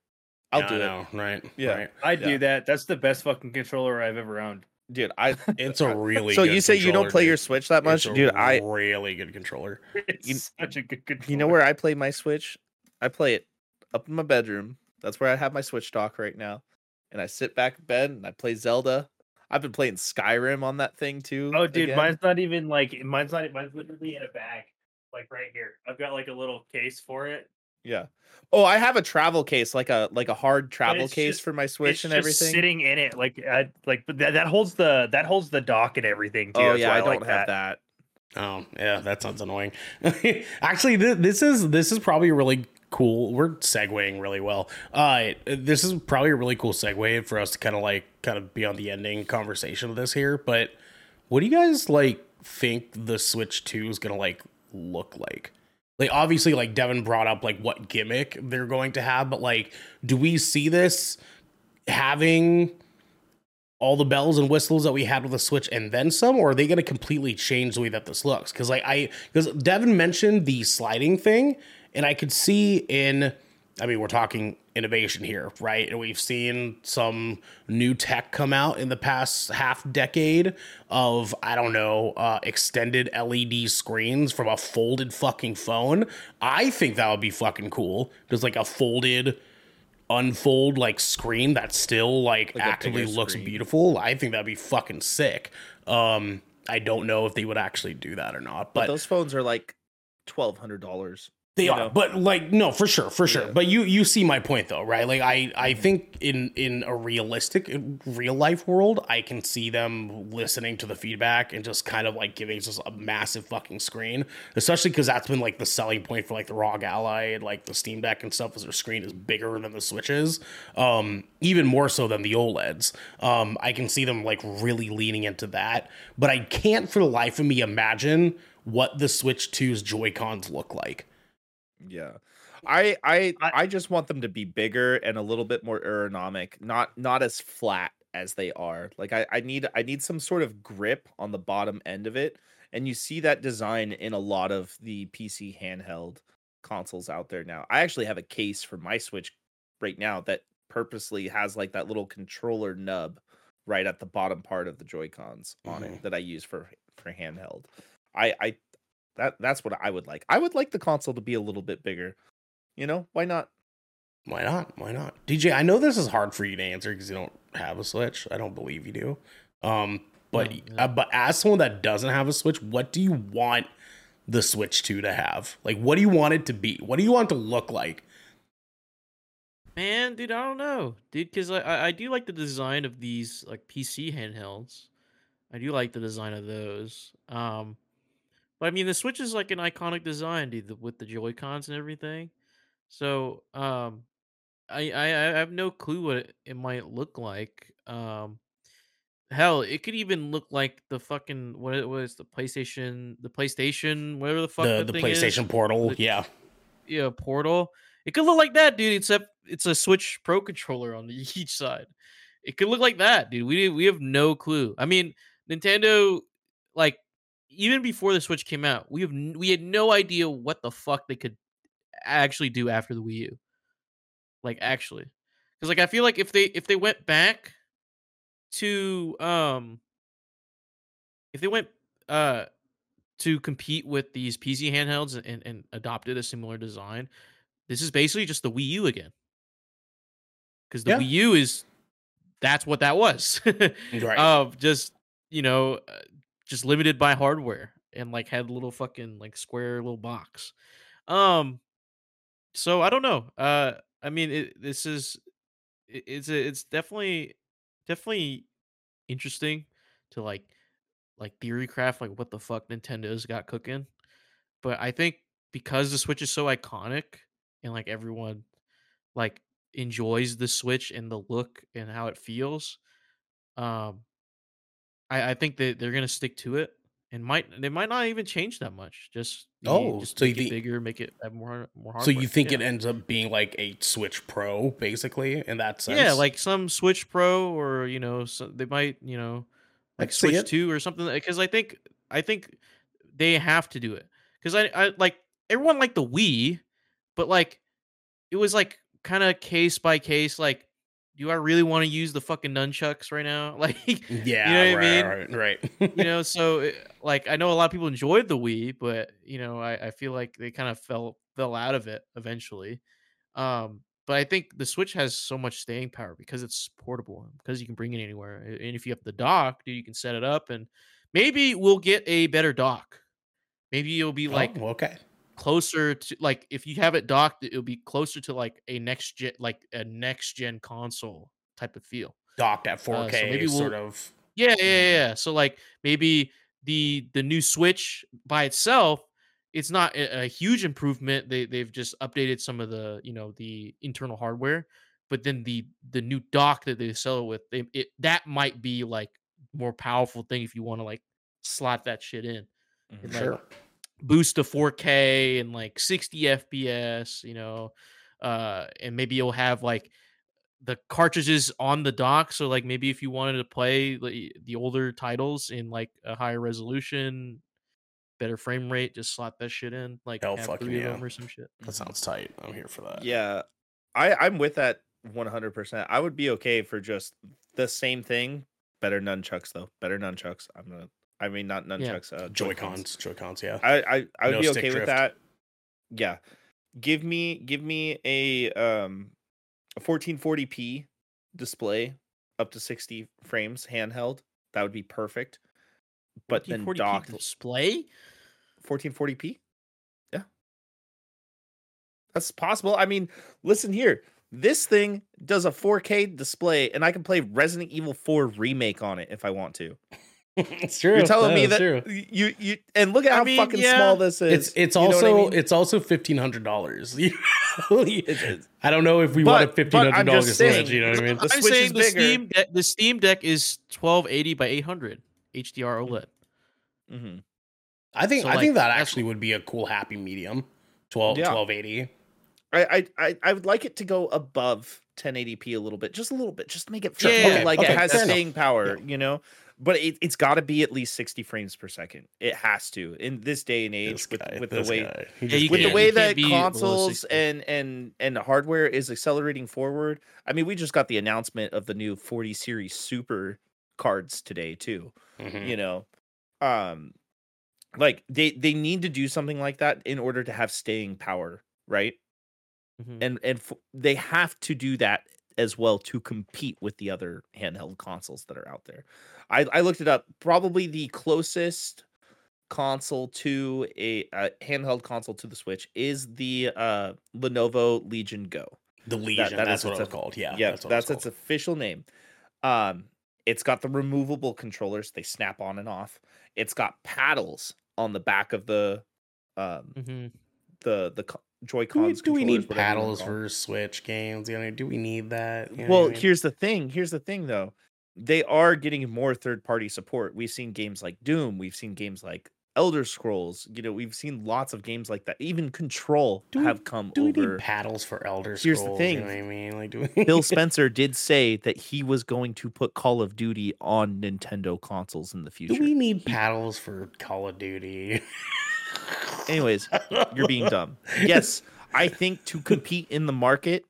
I'll Yeah, do I it, know, right? Yeah. Right. I Yeah. do that. That's the best fucking controller I've ever owned. Dude. I It's a really so you say you don't play your. Switch that much, dude? I really good controller. It's You- such a good controller. you know where I play my Switch? I play it up in my bedroom. That's where I have my Switch dock right now. And I sit back in bed and I play Zelda. I've been playing Skyrim on that thing too. Oh, dude, again. mine's not even like mine's not. Mine's literally in a bag, like right here. I've got like a little case for it. Yeah. Oh, I have a travel case, like a like a hard travel case just- for my Switch it's and just everything. sitting in it, like I, like but that, that holds the that holds the dock and everything. Too. oh That's yeah, why I don't like have that. Oh, yeah, that sounds annoying. Actually, th- this is this is probably really cool. We're segueing really well. Uh, this is probably a really cool segue for us to kind of like kind of be on the ending conversation of this here. But what do you guys like think the Switch Two is gonna like look like? Like obviously, like Devin brought up like what gimmick they're going to have, but like, do we see this having all the bells and whistles that we had with the Switch and then some, or are they going to completely change the way that this looks? Because like I, because Devin mentioned the sliding thing, and I could see in, I mean, we're talking innovation here, right? And we've seen some new tech come out in the past half decade of I don't know, uh, extended LED screens from a folded fucking phone. I think that would be fucking cool. There's like a folded unfold like screen that still like, Like actively looks screen. beautiful. I think that'd be fucking sick. Um, I don't know if they would actually do that or not, But but those phones are like twelve hundred dollars. They you are, know? but like no, for sure, for sure. Yeah. But you you see my point though, right? Like I I Mm-hmm. think in in a realistic real life world, I can see them listening to the feedback and just kind of like giving just a massive fucking screen, especially because that's been like the selling point for like the ROG Ally and like the Steam Deck and stuff. Is their screen is bigger than the Switches, um, even more so than the OLEDs. Um, I can see them like really leaning into that, but I can't for the life of me imagine what the Switch 2's Joy Cons look like. Yeah. I, I I- I just want them to be bigger and a little bit more aerodynamic, not not as flat as they are. Like I, I need I need some sort of grip on the bottom end of it. And you see that design in a lot of the PC handheld consoles out there now. I actually have a case for my Switch right now that purposely has like that little controller nub right at the bottom part of the Joy Cons on it mm-hmm. that I use for for handheld. I I that that's what I would like. I would like the console to be a little bit bigger. You know, why not? Why not? Why not? DJ, I know this is hard for you to answer because you don't have a Switch. I don't believe you do. Um, but No, uh, but as someone that doesn't have a Switch, what do you want the Switch 2 to have? Like, what do you want it to be? What do you want it to look like? Man, dude, I don't know, dude, because I, I I do like the design of these like PC handhelds. I do like the design of those. Um, but I mean, the Switch is like an iconic design, dude, with the Joy Cons and everything. So, um, I, I I have no clue what it, it might look like. Um, hell, it could even look like the fucking what it was the PlayStation, the PlayStation, whatever the fuck The the thing is PlayStation Portal, The- yeah. yeah, Portal. It could look like that, dude. Except it's a Switch Pro controller on the each side. It could look like that, dude. We we have no clue. I mean, Nintendo, like even before the Switch came out, we have n- we had no idea what the fuck they could actually do after the Wii U. Like actually, because like I feel like if they if they went back to um if they went uh to compete with these PC handhelds and, and adopted a similar design, this is basically just the Wii U again. Because the Yeah. Wii U is that's what that was. Right. Of just you know, uh, just limited by hardware and like had a little fucking like square little box. Um, so I don't know. Uh, I mean, it, this is it, it's a, it's definitely definitely interesting to like like theory craft like what the fuck Nintendo's got cooking. But I think because the Switch is so iconic and like everyone like enjoys the Switch and the look and how it feels, um I, I think that they're gonna stick to it and might they might not even change that much. Just Oh, just so you make it bigger, make it have more more so you think yeah. it ends up being like a Switch Pro, basically, in that sense? Yeah, like some Switch Pro, or you know, so they might, you know, like Switch it. Two or something. Because I think, I think they have to do it. Because I, I like everyone liked the Wii, but like it was like kind of case by case. Like, do I really want to use the fucking nunchucks right now? Like, yeah, you know what I mean? right, right, right. you know, so it- like I know a lot of people enjoyed the Wii, but you know, I, I feel like they kind of fell fell out of it eventually. Um, but I think the Switch has so much staying power because it's portable, because you can bring it anywhere. And if you have the dock, dude, you can set it up, and maybe we'll get a better dock. Maybe it'll be like oh, okay. Closer to like if you have it docked, it'll be closer to like a next gen, like a next gen console type of feel. Docked at 4K, maybe we'll- sort of. Yeah, yeah, yeah, yeah. So like maybe the the new Switch by itself, it's not a, a huge improvement. They they've just updated some of the you know the internal hardware, but then the the new dock that they sell it with, they, it that might be like more powerful thing if you want to like slot that shit in, Mhm. and, like, Sure. Boost to 4K and like 60 FPS, you know, uh, and maybe you'll have like the cartridges on the dock. So like maybe if you wanted to play the, the older titles in like a higher resolution, better frame rate, just slot that shit in, like Hell have fucking three yeah. of them or some shit. That sounds tight. I'm here for that. Yeah, I I'm with that 100. percent I would be okay for just the same thing, better nunchucks though. Better nunchucks. I'm gonna. I mean, not nunchucks. Uh, Joy Joy-Cons. Joy Cons, yeah. I I, I would No be stick okay with that. Yeah, give me give me a um a 1440p display up to 60 frames handheld. That would be perfect. But then 1440p docked display. 1440p. Yeah. That's possible. I mean, listen here. This thing does a 4K display, and I can play Resident Evil 4 remake on it if I want to. it's true. You're telling me That's that true. you you and look at I how mean, fucking yeah. small this is. It's it's You know what I also mean? it's also fifteen hundred dollars. It's- it's- I don't don't know if we But- want a but fifteen hundred I'm dollars just Switch. saying- You know what I mean? The I'm Switch saying the bigger. Steam de- the Steam Deck is 1280 by 800 HDR OLED. Mhm. I think So, I like, think that actually would be a cool happy medium. 12, Yeah. 1280. I, I I I would like it to go above 1080p a little bit, just a little bit, just to make it Sure, feel okay, like okay, it has fair enough. staying power, you know. But it, it's got to be at least 60 frames per second. It has to in this day and age This with, guy, with the way Yeah, with the can't- way you that can't be below consoles and and and hardware is accelerating forward. I mean, we just got the announcement of the new 40 series Super cards today too. Mhm. You know, um, like they they need to do something like that in order to have staying power, right? Mhm. and and f- they have to do that as well to compete with the other handheld consoles that are out there. I, I looked it up. Probably the closest console to a, a handheld console to the Switch is the uh, Lenovo Legion Go. The Legion. that that's what its it called. Yeah. yeah, that's, that's it its official name. Um, it's got the removable controllers; they snap on and off. It's got paddles on the back of the um Mhm. the the co- Joy. Cons. Do we, do we need whatever you wanna paddles for Switch games? You know, do we need that? You know well I mean? here's the thing here's the thing though they are getting more third party support we've seen games like doom we've seen games like elder scrolls you know we've seen lots of games like that even control we- have come do we over need paddles for Elder Scrolls? Here's the You know thing. I mean? Like, do we... Phil Spencer did say that he was going to put call of duty on nintendo consoles in the future. do we need paddles for Call of Duty? anyways you're being dumb yes i think to compete in the market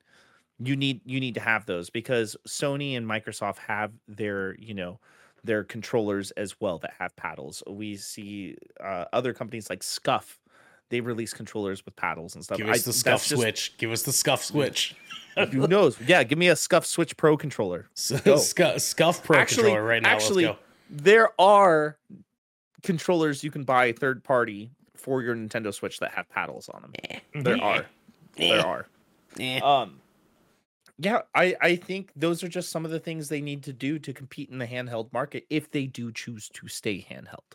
you need you need to have those because sony and microsoft have their you know their controllers as well that have paddles we see uh, other companies like SCUF they release controllers with paddles and stuff Give us the SCUF just- switch. Give us the SCUF switch. who knows yeah give me a SCUF switch pro controller. SCUF, SCUF Pro actually controller right now. actually Let's go. there are controllers you can buy third party for your nintendo switch that have paddles on them there are there are Eh. Um, yeah, I I think those are just some of the things they need to do to compete in the handheld market if they do choose to stay handheld.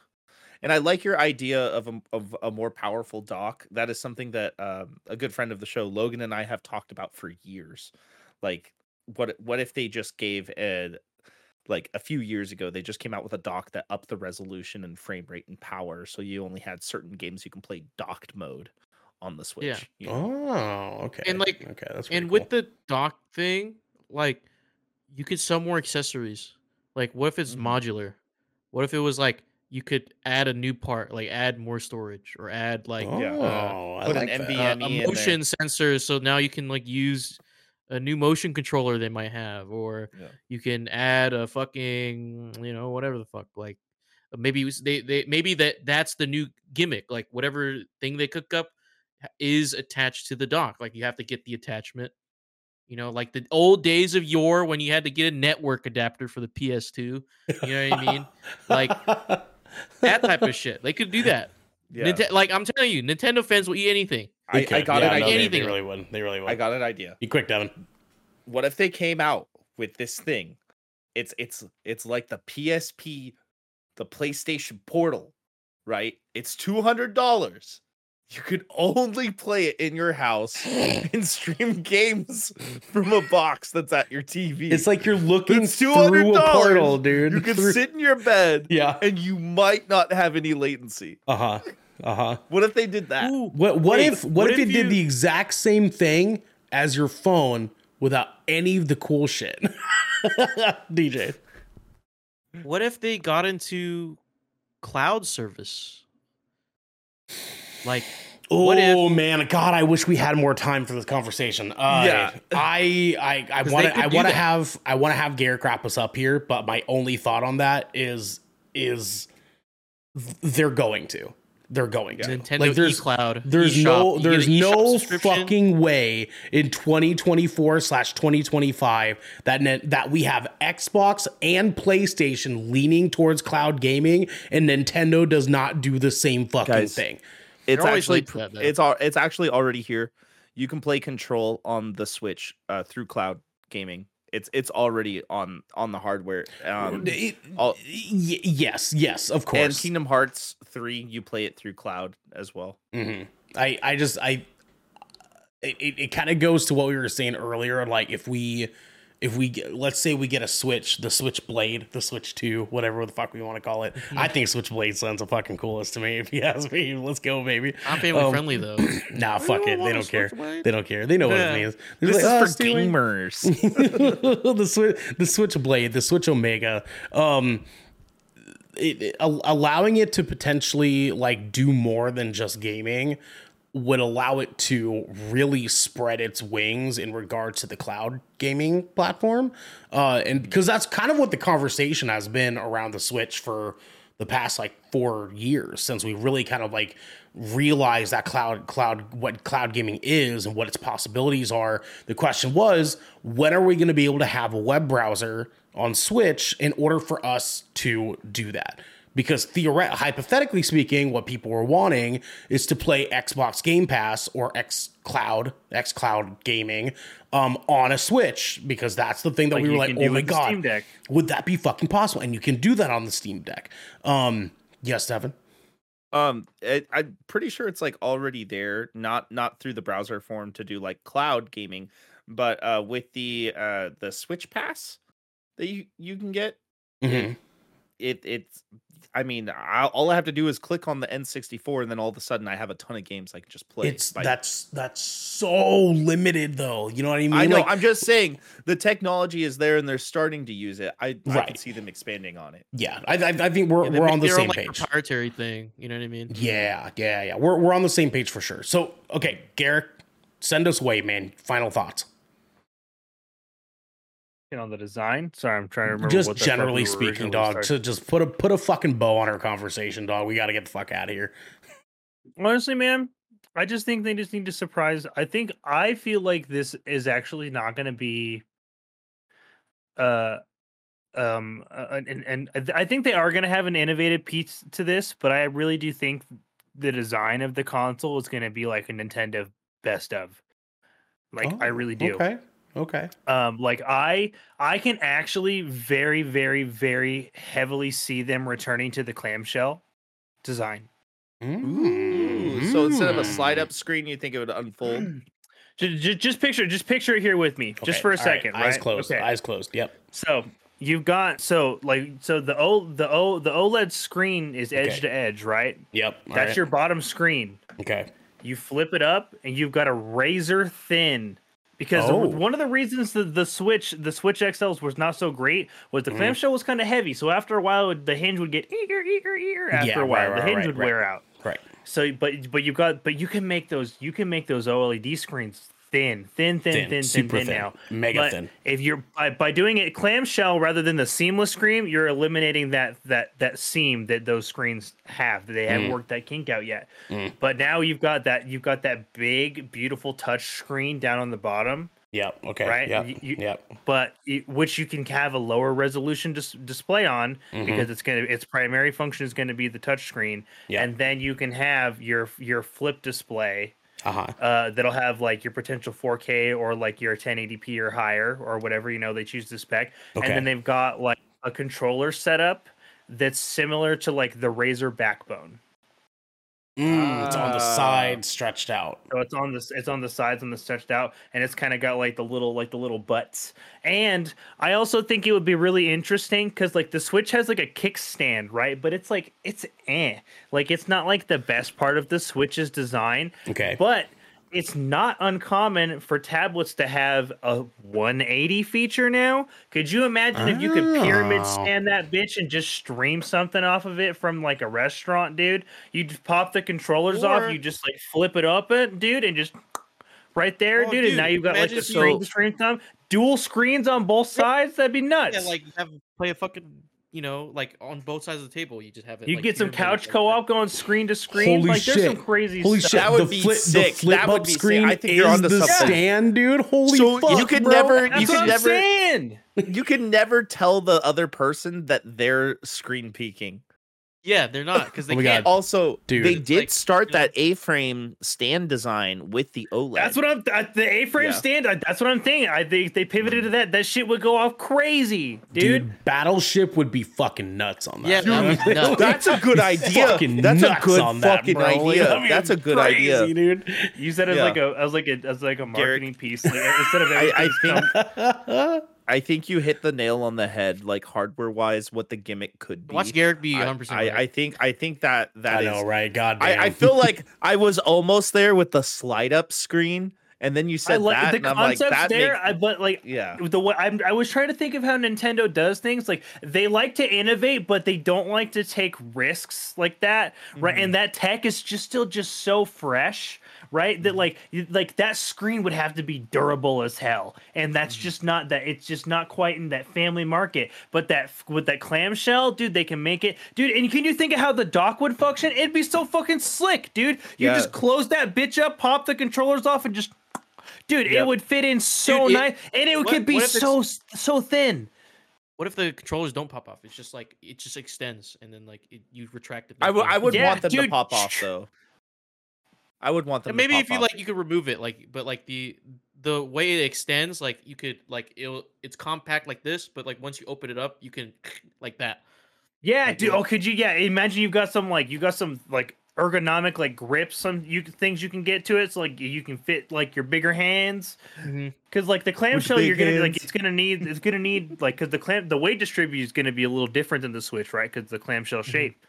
And I like your idea of a, of a more powerful dock. That is something that um, a good friend of the show, Logan, and I have talked about for years. Like, what what if they just gave a like a few years ago they just came out with a dock that upped the resolution and frame rate and power, so you only had certain games you can play docked mode on the Switch. you know? Oh, okay. And, like- okay, that's And pretty with the dock thing, like you could sell more accessories. Like what if it's Mhm. modular? What if it was like you could add a new part, like add more storage or add like oh, uh, I put an like that. NVMe uh, in there. motion sensor so now you can like use a new motion controller they might have or Yeah. you can add a fucking you know whatever the fuck like uh, maybe they they maybe that that's the new gimmick like whatever thing they cook up is attached to the dock like you have to get the attachment you know like the old days of yore when you had to get a network adapter for the PS2 you know what I mean like that type of shit they could do that Yeah. Like I'm telling you Nintendo fans will eat anything I, I got Yeah, an no, idea. they- They, really would. They really would. I got an idea. Be quick, Devin. What if they came out with this thing? It's it's it's like the PSP, the PlayStation Portal, right? It's two hundred dollars. You could only play it in your house and stream games from a box that's at your TV. It's like you're looking It's through a portal, dude. you can Through- sit in your bed Yeah. and you might not have any latency. Uh huh. Uh huh. What if they did that? Ooh, What what Wait, if what, what if, if it did the exact same thing as your phone without any of the cool shit? DJ. What if they got into cloud service? Like, Oh What if- man, God! I wish we had more time for this conversation. Uh, Yeah. I I I 'Cause want to I want to have I want to have Gare Krampus up here, but my only thought on that is is they're going to they're going to Nintendo like there's eCloud. there's eShop, no there's no fucking way in 2024 slash 2025 that ne- that we have Xbox and PlayStation leaning towards cloud gaming and Nintendo does not do the same fucking Guys, thing. It's actually that, it's all it's actually already here. you can play Control on the Switch uh, through cloud gaming. It's it's already on on the hardware. Um, It- all- y- yes, yes, of course. and. Kingdom Hearts three, you play it through cloud as well. hmm I, I just, I, it, it, it kind of goes to what we were saying earlier. Like if we, if we get, let's say we get a Switch, the Switch Blade, the Switch Two, whatever the fuck we want to call it. I think Switch Blade sounds the fucking coolest to me. If you ask me, let's go, baby. Not family Um, friendly though. Nah, fuck it. They don't care. Blade. They don't care. They know what it means. They're This like, "Oh, is for Stewie." gamers. the switch, the Switch Blade, the Switch Omega, um, it, it- allowing it to potentially like do more than just gaming would allow it to really spread its wings in regards to the cloud gaming platform, uh, and because that's kind of what the conversation has been around the Switch for the past like four years since we really kind of like realized that cloud cloud what cloud gaming is and what its possibilities are. The question was when are we going to be able to have a web browser on switch in order for us to do that because theoretically, hypothetically speaking what people were wanting is to play xbox game pass or x cloud x cloud gaming um, on a switch because that's the thing that Like we were like oh my god Steam Deck. would that be fucking possible? And you can do that on the Steam Deck. Um, yes, Devin. Um, it, I'm pretty sure it's like already there, not not through the browser form to do like cloud gaming, but uh, with the uh the Switch Pass that you you can get, Mhm. it it's. I mean, i all I have to do is click on the N64, and then all of a sudden I have a ton of games I can just play. It's by- that's that's so limited though. You know what I mean? I know. Like, I'm just saying the technology is there, and they're starting to use it. I I can see them expanding on it. yeah, I, I, I think we're, Yeah, we're on the same own, like, page. Proprietary thing. You know what I mean? Yeah, yeah, yeah. We're we're on the same page for sure. So okay, Garrick, send us away, man. Final thoughts. On the design. Sorry, I'm trying to remember. just what the fuck we generally speaking, dog. started- To just put a put a fucking bow on our conversation, dog. We got to get the fuck out of here. Honestly, man, I just think they just need to surprise. I think I feel like this is actually not going to be. Uh, um, uh, and and I think they are going to have an innovative piece to this, but I really do think the design of the console is going to be like a Nintendo best of. Like I Oh, really do. Okay. Okay. Um, like I I can actually very very very heavily see them returning to the clamshell design. Ooh, so instead of a slide up screen, you think it would unfold? Just, just picture, just picture it here with me, just for a all right, second. Eyes right? closed. Okay. Eyes closed. Yep. So you've got so like so the o the o the OLED screen is edge Okay. to edge, right? Yep. all That's right. your bottom screen. Okay. You flip it up, and you've got a razor thin. Because Oh. one of the reasons the, the switch the switch XLs was not so great was Mm-hmm. the clamshell was kind of heavy. So after a while, the hinge would get eager, eager, eager. After Yeah, a while, right, the hinge right, would right. wear out. Right. So, but but you've got but you can make those you can make those OLED screens thin, thin, thin, Thin, thin, thin, super thin, thin, now. mega But thin. If you're by, by doing it clamshell rather than the seamless screen, you're eliminating that that that seam that those screens have. They haven't Mm. worked that kink out yet. But now you've got that you've got that big beautiful touch screen down on the bottom Yep. Okay. Right, Yep. you- yep. but it, which you can have a lower resolution dis- display on Mm-hmm. because it's gonna its primary function is going to be the touch screen, Yeah. and then you can have your your flip display Uh huh. uh, that'll have like your potential 4K or like your 1080p or higher or whatever you know they choose to spec, Okay. and then they've got like a controller setup that's similar to like the Razer backbone. Mm, it's on the Ah. side, stretched out. So it's on this. It's on the sides and the stretched out, and it's kind of got like the little like the little butts. And I also think it would be really interesting because like the Switch has like a kickstand, right? But it's like it's eh, like it's not like the best part of the Switch's design. Okay. But it's not uncommon for tablets to have a 180 feature now. Could you imagine if you could pyramid Oh. stand that bitch and just stream something off of it from like a restaurant, dude? You just pop the controllers Or- off, you just like flip it up, it, dude, and just right there, Oh, dude. And now you've got like the screen so- screen thumb, dual screens on both sides. That'd be nuts. Yeah, like have play a fucking you know like on both sides of the table. You just have it. you like, get some couch co-op going screen to screen. Holy like there's some shit. crazy Holy stuff. shit! That would the be flip, sick. The flip That would up be sick. screen I think you're is onto the something. stand, dude. Holy So fuck, you could bro. never- That's you what could I'm never- saying. you can never tell the other person that they're screen peeking. Yeah, they're not because they Oh can't. God. Also, Dude. they did Like, start you know- that A-frame stand design with the OLED. That's what I'm. th- The A-frame Yeah. stand. That's what I'm thinking. I think they pivoted to that. That shit would go off crazy, dude. Dude, Battleship would be fucking nuts on that. Yeah, that would nuts. That's a good idea. That's a good on that, fucking bro. Like, idea. that'd be That's a good crazy, idea. dude. Use that as Yeah. like a as like a as like a marketing piece. Like, instead of I, I everything think I think you hit the nail on the head, like hardware wise, what the gimmick could be. Watch Garrick be I, 100. percent I, I think I think that that I is. know, right? God I, damn. I feel like I was almost there with the slide up screen, and then you I said like that, the and I'm like, concepts that there, makes- I, but like yeah. the way I'm, I was trying to think of how Nintendo does things. Like they like to innovate, but they don't like to take risks like that, right? Mm-hmm. And that tech is just still just so fresh, right? Mm-hmm. That like like that screen would have to be durable as hell, and that's Mm-hmm. just not that. It's just not quite in that family market. But that with that clamshell, dude, they can make it, dude. And can you think of how the dock would function? It'd be so fucking slick, dude. You Yeah. just close that bitch up, pop the controllers off, and just. Dude, it would fit in so Dude, it- nice, and it what- could be what if it's- so so thin. What if the controllers don't pop off? It's just like it just extends and then like it, you retract it. I would. I would Yeah, want them to pop off though. I would want them. And maybe to if you off. like, you could remove it. Like, but like the the way it extends, like you could like it. It's compact like this, but like once you open it up, you can like that. Yeah, Like, dude. yeah. Oh, could you? Yeah, imagine you've got some like you got some like ergonomic like grips, some you things you can get to it, so like you can fit like your bigger hands. Mm-hmm. Because like the clamshell, you're gonna like it's gonna need it's gonna need like because the clam the weight distribution is gonna be a little different than the Switch, right? Because the clamshell mm-hmm. shape.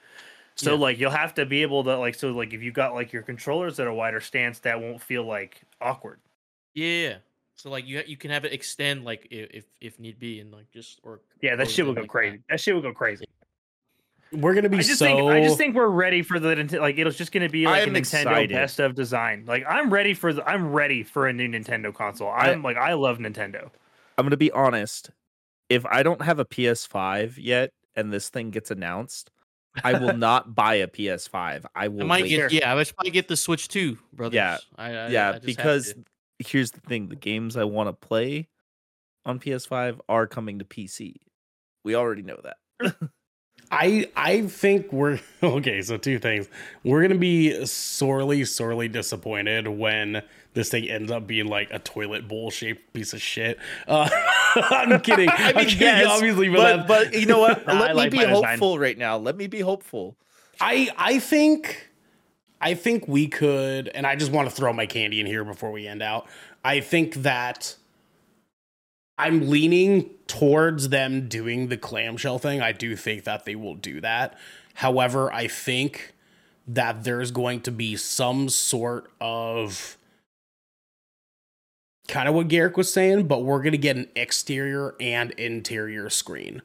So Yeah. like you'll have to be able to like so like if you got like your controllers at a wider stance, that won't feel like awkward. Yeah. So like you you can have it extend like if if need be and like just or Yeah, that shit will go like crazy. That. shit will go crazy. We're gonna be I just so. think I just think we're ready for the Nint- like it's just going to be I like a Nintendo excited. best of design. Like I'm ready for the I'm ready for a new Nintendo console. I- I'm like I love Nintendo. I'm gonna be honest. If I don't have a PS5 yet, and this thing gets announced, I will not buy a PS5. I I will. might wait. get yeah, I should probably get the Switch too, brothers. Yeah. I, I, I yeah, just because here's the thing: the games I want to play on PS5 are coming to PC. We already know that. I I think we're okay. So two things. We're gonna be sorely, sorely disappointed when this thing ends up being like a toilet bowl shaped piece of shit. Uh, I'm kidding. I I'm mean, kidding, yes, obviously, but, but but you know what? Let me like be my design. hopeful right now. Let me be hopeful. I I think I think we could, and I just want to throw my candy in here before we end out. I think that I'm leaning towards them doing the clamshell thing. I do think that they will do that. However, I think that there's going to be some sort of kind of what Garrick was saying, but we're going to get an exterior and interior screen.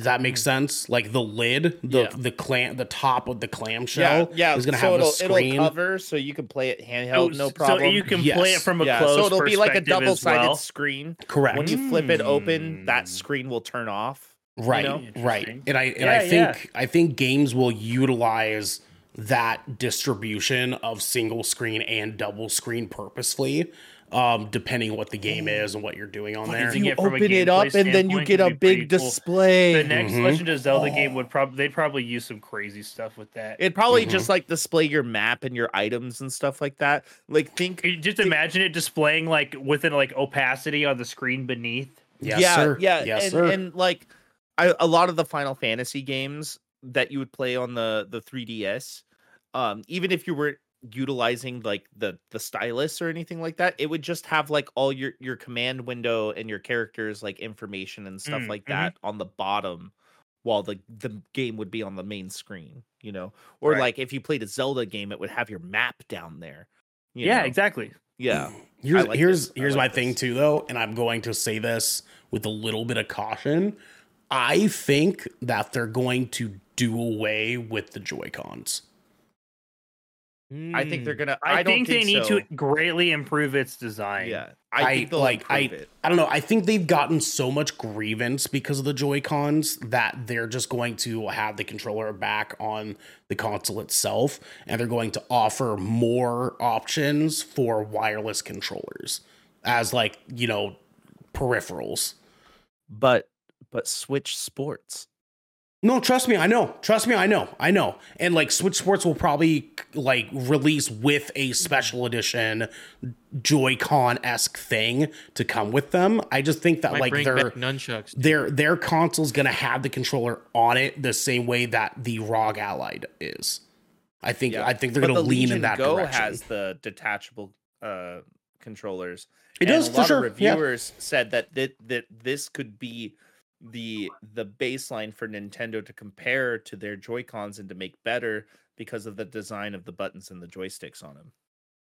Does that make sense? Like the lid, the Yeah. the clam, the top of the clamshell yeah, is going to so have it'll, a screen. It'll cover so you can play it handheld, no problem. So you can play it from a yeah, close so it'll be like a double-sided well. screen. Correct. When you flip it open, that Mm. screen will turn off. right know? right and i and Yeah, i yeah. think i think games will utilize that distribution of single screen and double screen purposefully um depending what the game is and what you're doing on there Using You it from a open it up, and then you get a big pretty cool. display. The next Mhm. Legend of Zelda game Oh. would probably they'd probably use some crazy stuff with that. It'd probably Mhm. just like display your map and your items and stuff like that. Like think Can you just imagine it displaying like within like opacity on the screen beneath. yes yeah, sir yeah, yes and, sir and like I, a lot of the Final Fantasy games that you would play on the the 3DS, um, even if you were utilizing like the the stylus or anything like that, it would just have like all your your command window and your characters like information and stuff Mm, like mhm. that on the bottom, while the the game would be on the main screen. You know, or Right. like if you played a Zelda game, it would have your map down there. you yeah, know? exactly. Yeah. Here's like here's this. Here's like my thing too though, and I'm going to say this with a little bit of caution. I think that they're going to do away with the Joy Cons. I think they're Mm. gonna. I, I, don't think, they need so. to greatly improve its design. Yeah, I, I, think they'll like I it. I don't know. I think they've gotten so much grievance because of the Joy Cons that they're just going to have the controller back on the console itself, and they're going to offer more options for wireless controllers as like you know peripherals. but but Switch Sports. No, trust me, I know. Trust me, I know. I know. And like Switch Sports will probably like release with a special edition Joy-Con esque thing to come with them. I just think that Might like bring their back nunchucks. their their console's gonna have the controller on it the same way that the ROG Ally is. I think I think they're But gonna the lean Legion in that Go direction. has the detachable uh, controllers. It And does, a for lot sure, Of yeah. reviewers said that, that that this could be the the baseline for Nintendo to compare to their Joy Cons and to make better because of the design of the buttons and the joysticks on them.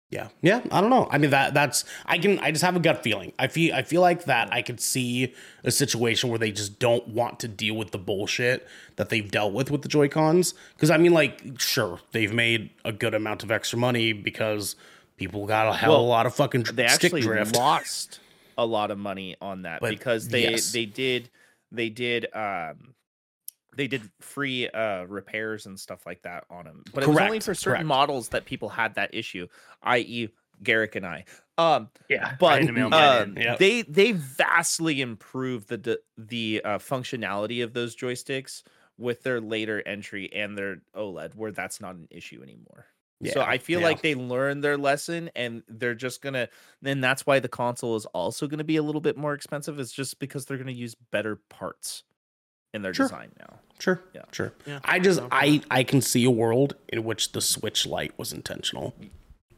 Yeah, yeah. I don't know. I mean that that's I can I just have a gut feeling. I feel I feel like that I could see a situation where they just don't want to deal with the bullshit that they've dealt with with the Joy Cons. Because I mean, like, sure, they've made a good amount of extra money because people got a hell of a lot of fucking They stick actually drift. lost a lot of money on that But because they yes. they did they did um they did free uh repairs and stuff like that on them but it was only for certain correct. models that people had that issue i.e garrick and i um Yeah, but had to mail mine uh, in. Yep. they they vastly improved the d- the uh, functionality of those joysticks with their later entry and their oled where that's not an issue anymore so I feel yeah. like they learned their lesson and they're just gonna then that's why the console is also gonna be a little bit more expensive. It's just because they're gonna use better parts in their Sure. design now. Sure, Yeah. sure. Yeah, I just no, I I can see a world in which the Switch Lite was intentional.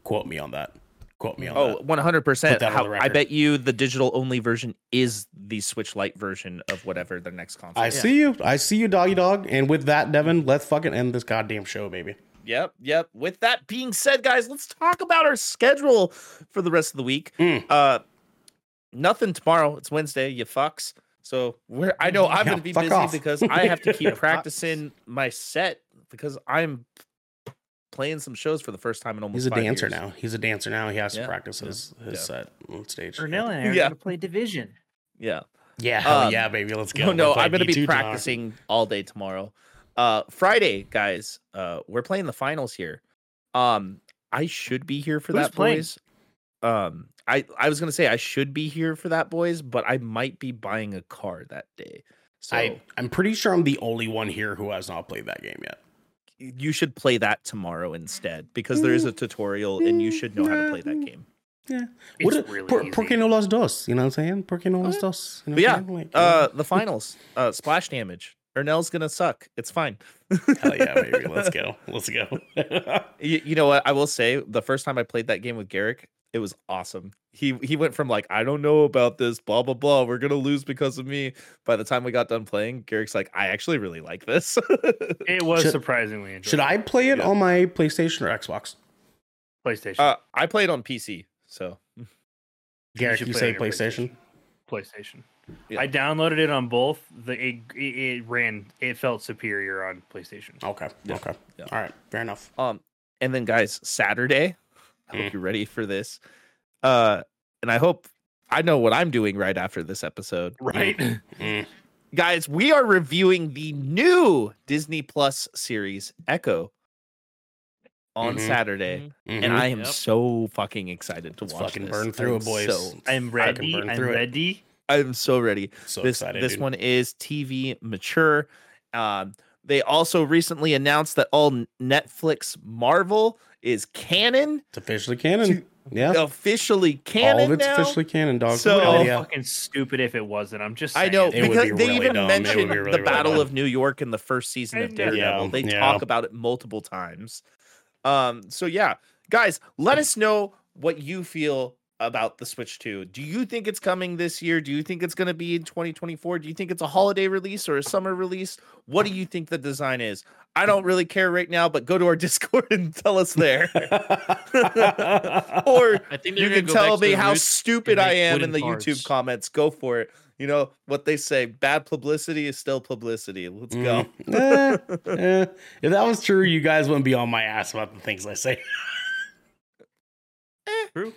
Quote me on that. Quote me on Oh, that. 100 percent. that on the I bet you the digital only version is the Switch Lite version of whatever the next console. I is. see you. I see you, doggy dog. And with that, Devin, let's fucking end this goddamn show, baby. Yep, yep. With that being said, guys, let's talk about our schedule for the rest of the week. Mm. Uh nothing tomorrow. It's Wednesday, you fucks. So we're I know I'm Yeah, gonna be busy off. because I have to keep practicing my set because I'm playing some shows for the first time in almost He's a five dancer years. now. He's a dancer now. He has to practice his, his yeah. set on stage. Ernell and I are Yeah. gonna play Division. Yeah. Yeah, hell Um, yeah, baby. Let's go. No, no, I'm gonna be D2 tomorrow. practicing all day tomorrow. Uh Friday, guys, uh we're playing the finals here. Um I should be here for Who's that playing? boys. Um I I was gonna say I should be here for that boys, but I might be buying a car that day. So I, I'm pretty sure I'm the only one here who has not played that game yet. you should play that tomorrow instead because there is a tutorial and you should know how to play that game. Yeah. It's What a- really por, easy. por qué no los dos? You know what I'm saying? Por qué no los dos? You know But what yeah, Like, uh the finals, uh splash damage. Ernell's gonna suck. It's fine. hell yeah, baby. Let's go. Let's go. You, you know what? I will say the first time I played that game with Garrick, it was awesome. He he went from like I don't know about this, blah blah blah. We're gonna lose because of me. By the time we got done playing, Garrick's like, I actually really like this. It was Should- surprisingly enjoyable. Should I play it Yeah. on my PlayStation or Xbox? PlayStation. uh, I played on PC, so Garrick, should you, play say on your PlayStation? PlayStation. Yeah. I downloaded it on both. The it, it, it ran. It felt superior on PlayStation. Okay. Yeah. Okay. Yeah. All right. Fair enough. um, and then guys, Saturday. I Mm. hope you're ready for this. Uh, and I hope I know what I'm doing right after this episode. Right. Mm. guys, we are reviewing the new Disney Plus series Echo on Mhm. Saturday, and Mhm. I am Yep. so fucking excited to Let's watch. fucking this. burn through I'm it, boys. So, I'm ready. I'm through it. ready. I'm so ready. so this excited. this dude. one is TV mature. Um, they also recently announced that all Netflix Marvel is canon, It's officially canon. Yeah. officially canon. All of it's now. officially canon, dog. So- It would Hell be yeah. fucking stupid if it wasn't. I'm just. I know It would because be they really even dumb. Mentioned be really, the Battle dumb. of New York in the first season I of. Daredevil. Yeah, they yeah. talk about it multiple times. Um, so yeah, guys, let us know what you feel about the Switch 2. Do you think it's coming this year? Do you think it's going to be in 2024? Do you think it's a holiday release or a summer release? What do you think the design is? I don't really care right now, but go to our Discord and tell us there. or I think you can tell me how stupid I am in the cards. YouTube comments. Go for it. You know what they say: bad publicity is still publicity. Let's go. Eh, eh. If that was true, you guys wouldn't be on my ass about the things I say. True.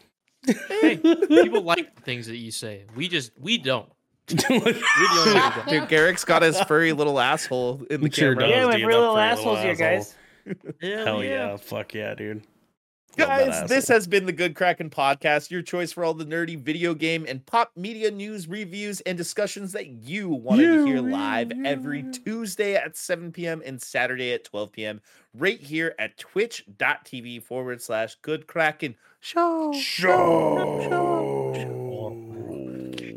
Hey, people like the things that you say. We just we don't. We're the only ones who don't. Dude, Garrick's got his furry little asshole in the It sure camera. Yeah, my dude, real that little a assholes little here, guys. Hell, Hell yeah. Fuck yeah, dude. Love Guys, this has been the Good Kraken podcast, your choice for all the nerdy video game and pop media news, reviews, and discussions that you wanted to hear live every Tuesday at 7 p.m. and Saturday at 12 p.m. right here at twitch.tv forward slash Good Kraken Show. Show. Show.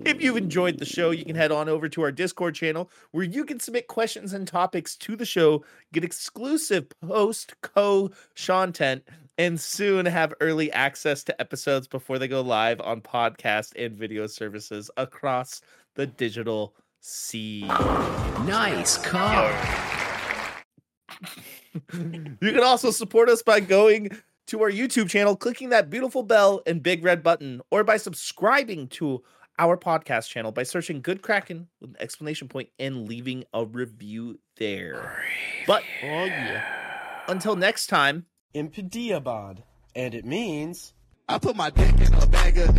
If you've enjoyed the show, you can head on over to our Discord channel where you can submit questions and topics to the show, get exclusive post co content, and soon have early access to episodes before they go live on podcast and video services across the digital sea. Nice car. you can also support us by going to our YouTube channel, clicking that beautiful bell and big red button, or by subscribing to our podcast channel by searching Good Kraken with an explanation point and leaving a review there. But Oh yeah. until next time, Impediabod. And it means I put my dick in a bag of